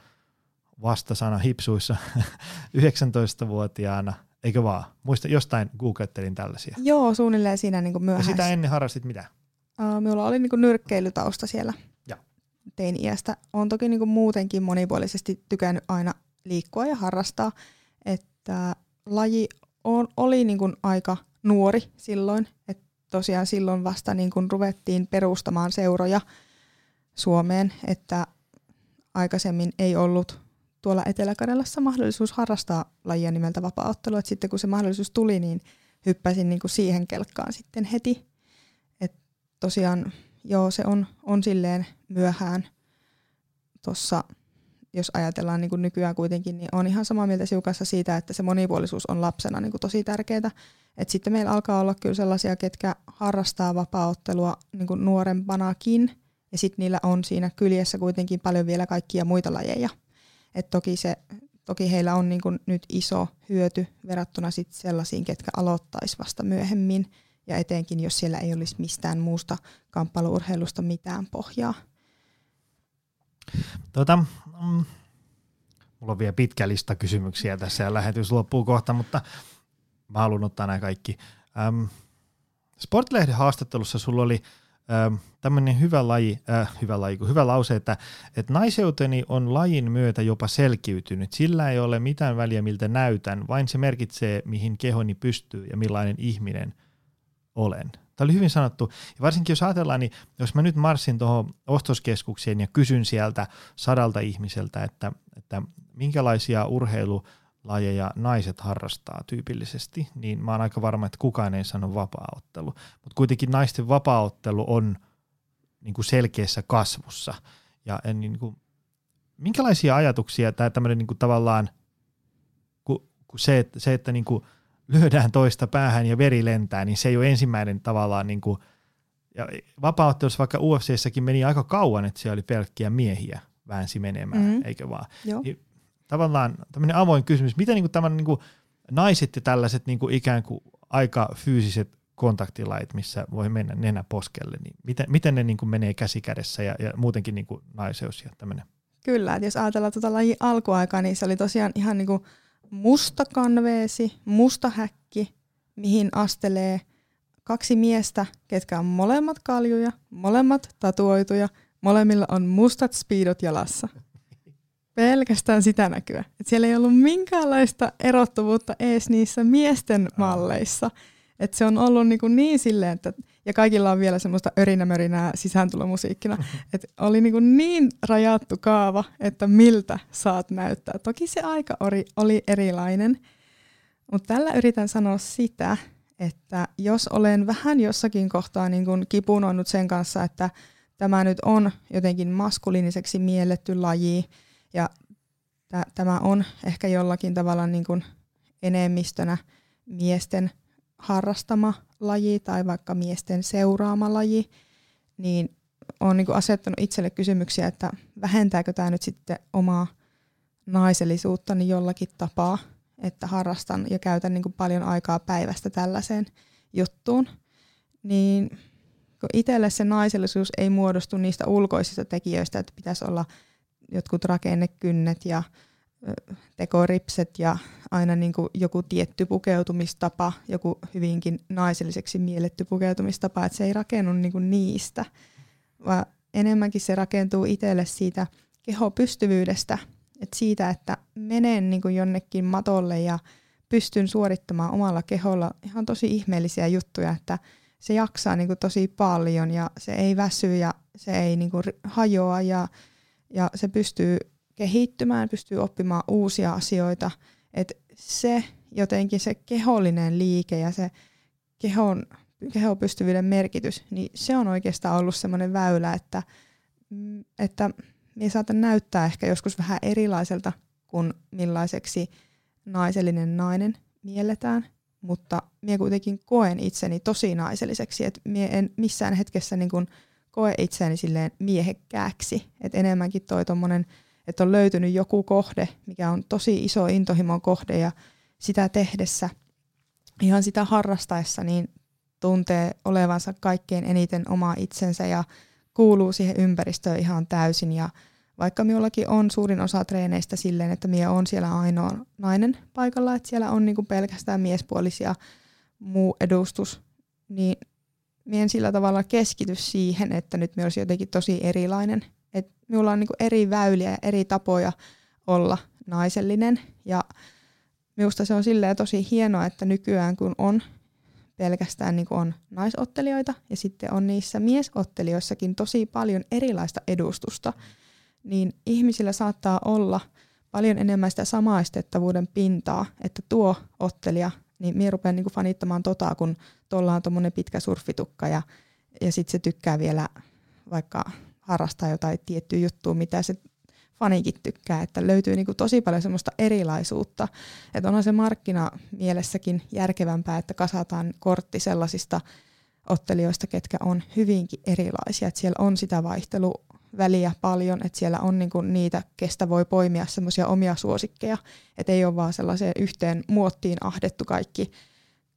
vasta sana hipsuissa 19-vuotiaana, eikö vaan? Muista, jostain googlettelin tällaisia. Joo, suunnilleen siinä niin kuin Ja sitä ennen harrastit mitä? Uh, minulla oli niin nyrkkeilytausta siellä ja. teini-iästä. Olen toki niin muutenkin monipuolisesti tykännyt aina liikkua ja harrastaa, että laji on, oli niin aika nuori silloin, että tosiaan silloin vasta niin ruvettiin perustamaan seuroja Suomeen, että aikaisemmin ei ollut tuolla Etelä-Karjalassa mahdollisuus harrastaa lajia nimeltä vapaaottelu, että sitten kun se mahdollisuus tuli, niin hyppäsin niin siihen kelkkaan sitten heti. Tosiaan joo, se on, on silleen myöhään tuossa jos ajatellaan niin kuin nykyään kuitenkin, niin on ihan samaa mieltä siukassa siitä, että se monipuolisuus on lapsena niin kuin tosi tärkeää. Et sitten meillä alkaa olla kyllä sellaisia, ketkä harrastaa vapaaottelua niin kuin nuorempanakin, ja sitten niillä on siinä kyljessä kuitenkin paljon vielä kaikkia muita lajeja. Et toki, se, toki heillä on niin kuin nyt iso hyöty verrattuna sit sellaisiin, ketkä aloittaisi vasta myöhemmin, ja etenkin jos siellä ei olisi mistään muusta kamppailuurheilusta mitään pohjaa. Tota, mm, mulla on vielä pitkä lista kysymyksiä tässä ja lähetys loppuu kohta, mutta mä haluan ottaa nämä kaikki. Ähm, Sportlehden haastattelussa sulla oli ähm, tämmöinen hyvä laji, äh, hyvä laji, hyvä lause, että, että naiseuteni on lajin myötä jopa selkiytynyt. Sillä ei ole mitään väliä, miltä näytän, vain se merkitsee, mihin kehoni pystyy ja millainen ihminen olen. Tämä oli hyvin sanottu. Ja varsinkin jos ajatellaan, niin jos mä nyt marssin tuohon ostoskeskukseen ja kysyn sieltä sadalta ihmiseltä, että, että minkälaisia urheilulajeja naiset harrastaa tyypillisesti, niin mä oon aika varma, että kukaan ei sano vapaaottelu. Mutta kuitenkin naisten vapaaottelu on niin kuin selkeässä kasvussa. Ja niin kuin, minkälaisia ajatuksia tämä tämmöinen niin kuin tavallaan, kun se, että, se, että niin kuin – lyödään toista päähän ja veri lentää, niin se ei ole ensimmäinen tavallaan niin kuin, ja vapauttelussa vaikka UFCssäkin meni aika kauan, että siellä oli pelkkiä miehiä väänsi menemään, mm-hmm. eikö vaan? Joo. Niin, tavallaan tämmöinen avoin kysymys, miten niin kuin tämän niin kuin naiset ja tällaiset niin kuin ikään kuin aika fyysiset kontaktilait, missä voi mennä nenä poskelle, niin miten, miten ne niin kuin menee käsi kädessä ja, ja muutenkin niin kuin naiseus ja tämmöinen? Kyllä, että jos ajatellaan tuota lajin alkuaikaa, niin se oli tosiaan ihan niin kuin musta kanveesi, musta häkki, mihin astelee kaksi miestä, ketkä on molemmat kaljuja, molemmat tatuoituja, molemmilla on mustat speedot jalassa. Pelkästään sitä näkyä. Et siellä ei ollut minkäänlaista erottuvuutta edes niissä miesten malleissa. Et se on ollut niin, kuin niin silleen, että ja kaikilla on vielä semmoista örinämörinää sisääntulomusiikkina. että oli niin, kuin niin rajattu kaava, että miltä saat näyttää. Toki se aika oli, oli erilainen, mutta tällä yritän sanoa sitä, että jos olen vähän jossakin kohtaa niin kuin kipunoinut sen kanssa, että tämä nyt on jotenkin maskuliiniseksi mielletty laji ja t- tämä on ehkä jollakin tavalla niin kuin enemmistönä miesten harrastama laji tai vaikka miesten seuraama laji, niin olen niin asettanut itselle kysymyksiä, että vähentääkö tämä nyt sitten omaa naisellisuuttani jollakin tapaa, että harrastan ja käytän niin paljon aikaa päivästä tällaiseen juttuun. Niin itselle se naisellisuus ei muodostu niistä ulkoisista tekijöistä, että pitäisi olla jotkut rakennekynnet ja tekoripset ja aina niin kuin joku tietty pukeutumistapa, joku hyvinkin naiselliseksi mielletty pukeutumistapa, että se ei rakennu niin kuin niistä, vaan enemmänkin se rakentuu itselle siitä kehopystyvyydestä, että siitä, että menen niin kuin jonnekin matolle ja pystyn suorittamaan omalla keholla ihan tosi ihmeellisiä juttuja, että se jaksaa niin kuin tosi paljon ja se ei väsy ja se ei niin kuin hajoa ja, ja se pystyy kehittymään, pystyy oppimaan uusia asioita. Et se jotenkin se kehollinen liike ja se kehon, kehopystyvyyden merkitys, niin se on oikeastaan ollut semmoinen väylä, että, mm, että minä saatan näyttää ehkä joskus vähän erilaiselta kuin millaiseksi naisellinen nainen mielletään, mutta minä kuitenkin koen itseni tosi naiselliseksi, että minä en missään hetkessä niin kuin koe itseäni silleen miehekkääksi, että enemmänkin toi tommonen että on löytynyt joku kohde, mikä on tosi iso intohimon kohde ja sitä tehdessä, ihan sitä harrastaessa, niin tuntee olevansa kaikkein eniten oma itsensä ja kuuluu siihen ympäristöön ihan täysin ja vaikka minullakin on suurin osa treeneistä silleen, että minä on siellä ainoa nainen paikalla, että siellä on niinku pelkästään miespuolisia muu edustus, niin minä en sillä tavalla keskity siihen, että nyt minä olisi jotenkin tosi erilainen. Et minulla on niinku eri väyliä ja eri tapoja olla naisellinen. Ja minusta se on silleen tosi hienoa, että nykyään kun on pelkästään niin on naisottelijoita ja sitten on niissä miesottelijoissakin tosi paljon erilaista edustusta, niin ihmisillä saattaa olla paljon enemmän sitä samaistettavuuden pintaa, että tuo ottelija, niin minä rupean niin fanittamaan tota, kun tuolla on tuommoinen pitkä surfitukka ja, ja sitten se tykkää vielä vaikka harrastaa jotain tiettyä juttua, mitä se fanikin tykkää, että löytyy niin tosi paljon semmoista erilaisuutta. Että onhan se markkina mielessäkin järkevämpää, että kasataan kortti sellaisista ottelijoista, ketkä on hyvinkin erilaisia. Että siellä on sitä vaihteluväliä paljon, että siellä on niin kuin niitä, kestä voi poimia semmoisia omia suosikkeja. Että ei ole vaan sellaiseen yhteen muottiin ahdettu kaikki,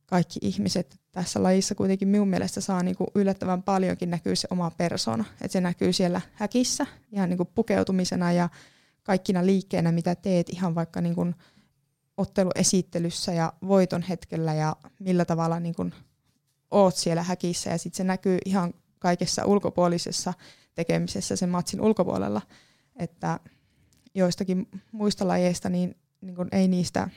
kaikki ihmiset. Tässä lajissa kuitenkin minun mielestä saa niin kuin yllättävän paljonkin näkyy se oma persona. Että se näkyy siellä häkissä ihan niin kuin pukeutumisena ja kaikkina liikkeenä, mitä teet ihan vaikka niin kuin otteluesittelyssä ja voiton hetkellä ja millä tavalla niin kuin oot siellä häkissä ja sitten se näkyy ihan kaikessa ulkopuolisessa tekemisessä sen matsin ulkopuolella, että joistakin muista lajeista niin, niin kuin ei niistä,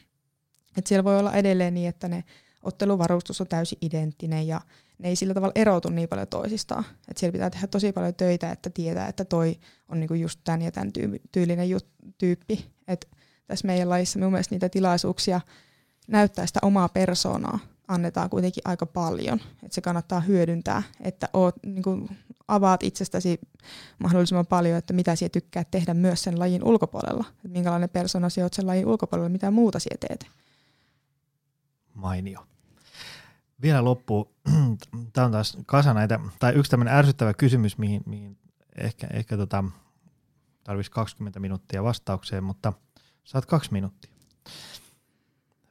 että siellä voi olla edelleen niin, että ne otteluvarustus on täysin identtinen ja ne ei sillä tavalla erotu niin paljon toisistaan. Että siellä pitää tehdä tosi paljon töitä, että tietää, että toi on niinku just tämän ja tämän tyylinen jut- tyyppi. Et tässä meidän lajissa minun mielestä niitä tilaisuuksia näyttää sitä omaa persoonaa annetaan kuitenkin aika paljon. Että se kannattaa hyödyntää, että oot, niin kuin avaat itsestäsi mahdollisimman paljon, että mitä sinä tykkää tehdä myös sen lajin ulkopuolella. Että minkälainen persona sinä olet sen lajin ulkopuolella, mitä muuta sinä teet. Mainio. Vielä loppu. Tämä on taas kasa näitä, tai yksi tämmöinen ärsyttävä kysymys, mihin, mihin ehkä, ehkä tota, tarvitsisi 20 minuuttia vastaukseen, mutta saat kaksi minuuttia.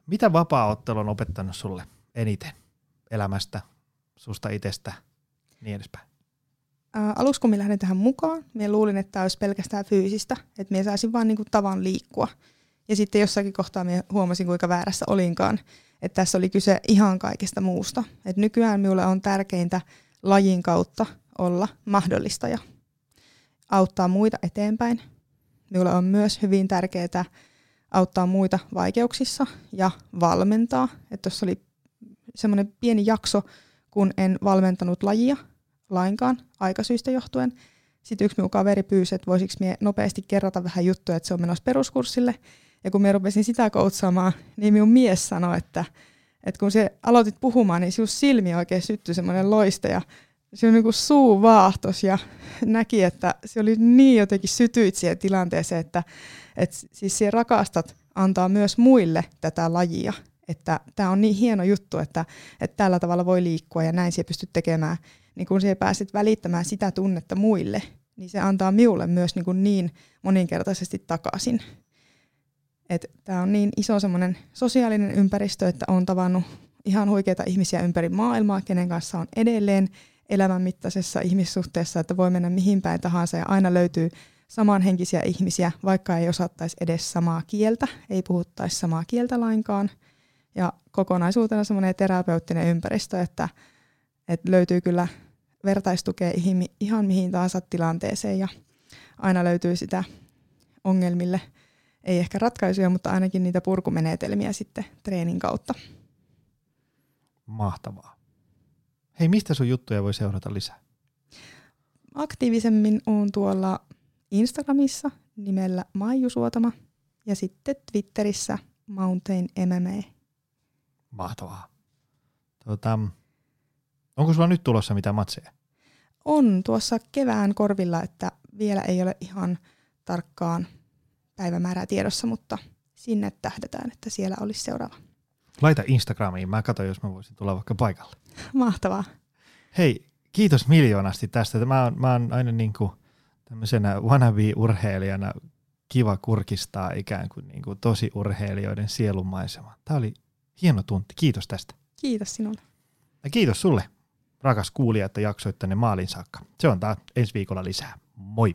Mitä vapaa-ottelu on opettanut sulle eniten elämästä, susta itsestä, niin edespäin? Ää, aluksi kun minä lähdin tähän mukaan, minä luulin, että tämä olisi pelkästään fyysistä, että minä saisin vain niinku tavan liikkua. Ja sitten jossakin kohtaa minä huomasin, kuinka väärässä olinkaan että tässä oli kyse ihan kaikesta muusta. Et nykyään minulle on tärkeintä lajin kautta olla mahdollistaja, auttaa muita eteenpäin. Minulle on myös hyvin tärkeää auttaa muita vaikeuksissa ja valmentaa. Tuossa oli semmoinen pieni jakso, kun en valmentanut lajia lainkaan aikasyistä johtuen. Sitten yksi minun kaveri pyysi, että voisiko minä nopeasti kerrata vähän juttuja, että se on menossa peruskurssille – ja kun me rupesin sitä koutsaamaan, niin minun mies sanoi, että, että kun se aloitit puhumaan, niin sinun silmi oikein syttyi semmoinen loiste ja se on niin suu vaahtos ja näki, että se oli niin jotenkin sytyit siihen tilanteeseen, että, että siis sinä rakastat antaa myös muille tätä lajia. Että tämä on niin hieno juttu, että, että tällä tavalla voi liikkua ja näin sinä pystyt tekemään. Niin kun sinä pääset välittämään sitä tunnetta muille, niin se antaa minulle myös niin, kuin niin moninkertaisesti takaisin. Tämä on niin iso semmoinen sosiaalinen ympäristö, että on tavannut ihan huikeita ihmisiä ympäri maailmaa, kenen kanssa on edelleen elämänmittaisessa ihmissuhteessa, että voi mennä mihin päin tahansa ja aina löytyy samanhenkisiä ihmisiä, vaikka ei osattaisi edes samaa kieltä, ei puhuttaisi samaa kieltä lainkaan. Ja kokonaisuutena semmoinen terapeuttinen ympäristö, että, että löytyy kyllä vertaistukea ihan mihin tahansa tilanteeseen ja aina löytyy sitä ongelmille – ei ehkä ratkaisuja, mutta ainakin niitä purkumenetelmiä sitten treenin kautta. Mahtavaa. Hei, mistä sun juttuja voi seurata lisää? Aktiivisemmin on tuolla Instagramissa nimellä Maiju Suotama ja sitten Twitterissä Mountain MMA. Mahtavaa. Tuota, onko sulla nyt tulossa mitä matseja? On tuossa kevään korvilla, että vielä ei ole ihan tarkkaan päivämäärää tiedossa, mutta sinne tähdetään, että siellä olisi seuraava. Laita Instagramiin, mä katson, jos mä voisin tulla vaikka paikalle. Mahtavaa. Hei, kiitos miljoonasti tästä. Mä oon, mä oon aina niin kuin tämmöisenä wannabe-urheilijana kiva kurkistaa ikään kuin, niin kuin tosi urheilijoiden sielunmaisema. Tämä oli hieno tunti. Kiitos tästä. Kiitos sinulle. Ja kiitos sulle, rakas kuulija, että jaksoit tänne maalin saakka. Se on taas ensi viikolla lisää. Moi!